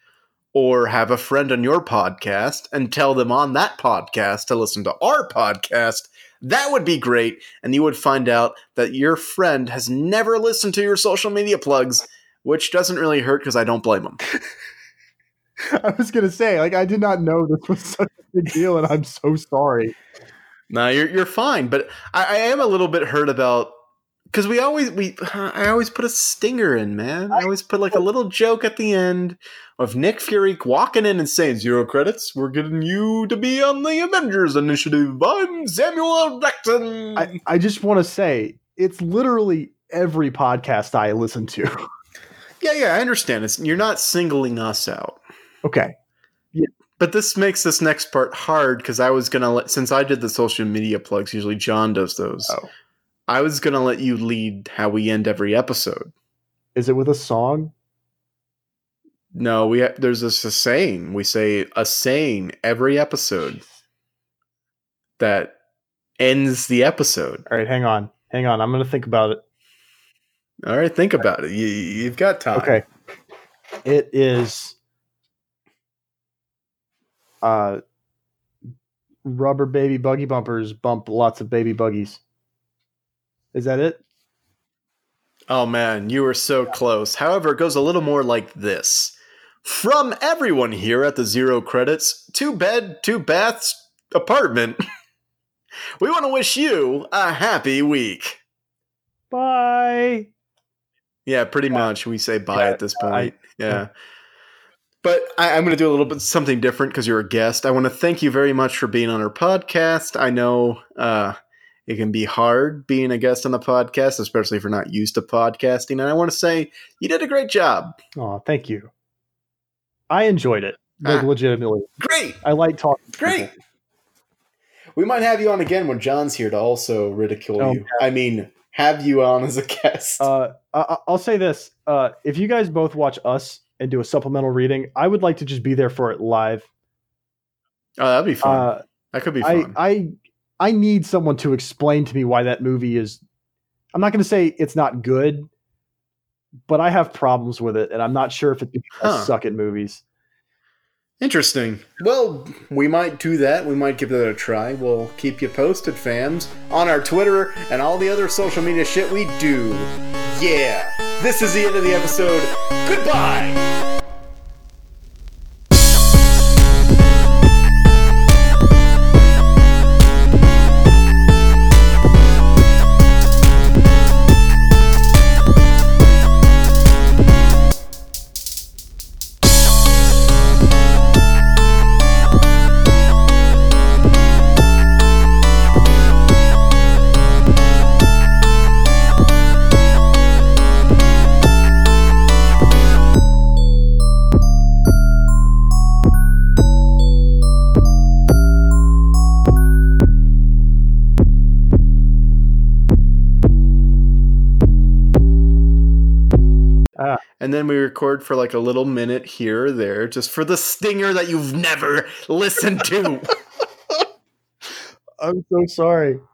or have a friend on your podcast and tell them on that podcast to listen to our podcast, that would be great. And you would find out that your friend has never listened to your social media plugs, which doesn't really hurt because I don't blame them. I was gonna say, like, I did not know this was such a big deal, and I'm so sorry. No, you're you're fine, but I, I am a little bit hurt about because we always we I always put a stinger in, man. I always put like a little joke at the end of Nick Fury walking in and saying zero credits. We're getting you to be on the Avengers Initiative. I'm Samuel. Jackson. I, I just want to say, it's literally every podcast I listen to. Yeah, yeah, I understand. It's, you're not singling us out. Okay. But this makes this next part hard because I was gonna let since I did the social media plugs. Usually John does those. Oh. I was gonna let you lead how we end every episode. Is it with a song? No, we ha- there's this a saying. We say a saying every episode that ends the episode. All right, hang on. Hang on. I'm going to think about it. All right, think about it. You, you've got time. Okay. It is uh rubber baby buggy bumpers bump lots of baby buggies. Is that it? Oh man, you were so close. However, it goes a little more like this. From everyone here at the Zero Credits, two bed, two baths apartment, we want to wish you a happy week. Bye. Yeah, pretty much. We say bye Yeah, at this I- point. yeah. But I, I'm going to do a little bit something different because you're a guest. I want to thank you very much for being on our podcast. I know uh, it can be hard being a guest on the podcast, especially if you're not used to podcasting. And I want to say you did a great job. Oh, thank you. I enjoyed it. Like Ah. legitimately. Great. I like talking. Great. We might have you on again when John's here to also ridicule Oh, you. I mean, have you on as a guest. Uh, I, I'll say this: uh, if you guys both watch us and do a supplemental reading, I would like to just be there for it live. oh, that'd be fun. Uh, that could be fun. I I need someone to explain to me why that movie is. I'm not going to say it's not good, but I have problems with it, and I'm not sure if it's because I suck at movies. Interesting. Well, we might do that. We might give that a try. We'll keep you posted, fams, on our Twitter and all the other social media shit we do. Yeah. This is the end of the episode. Goodbye. And then we record for like a little minute here or there just for the stinger that you've never listened to. I'm so sorry.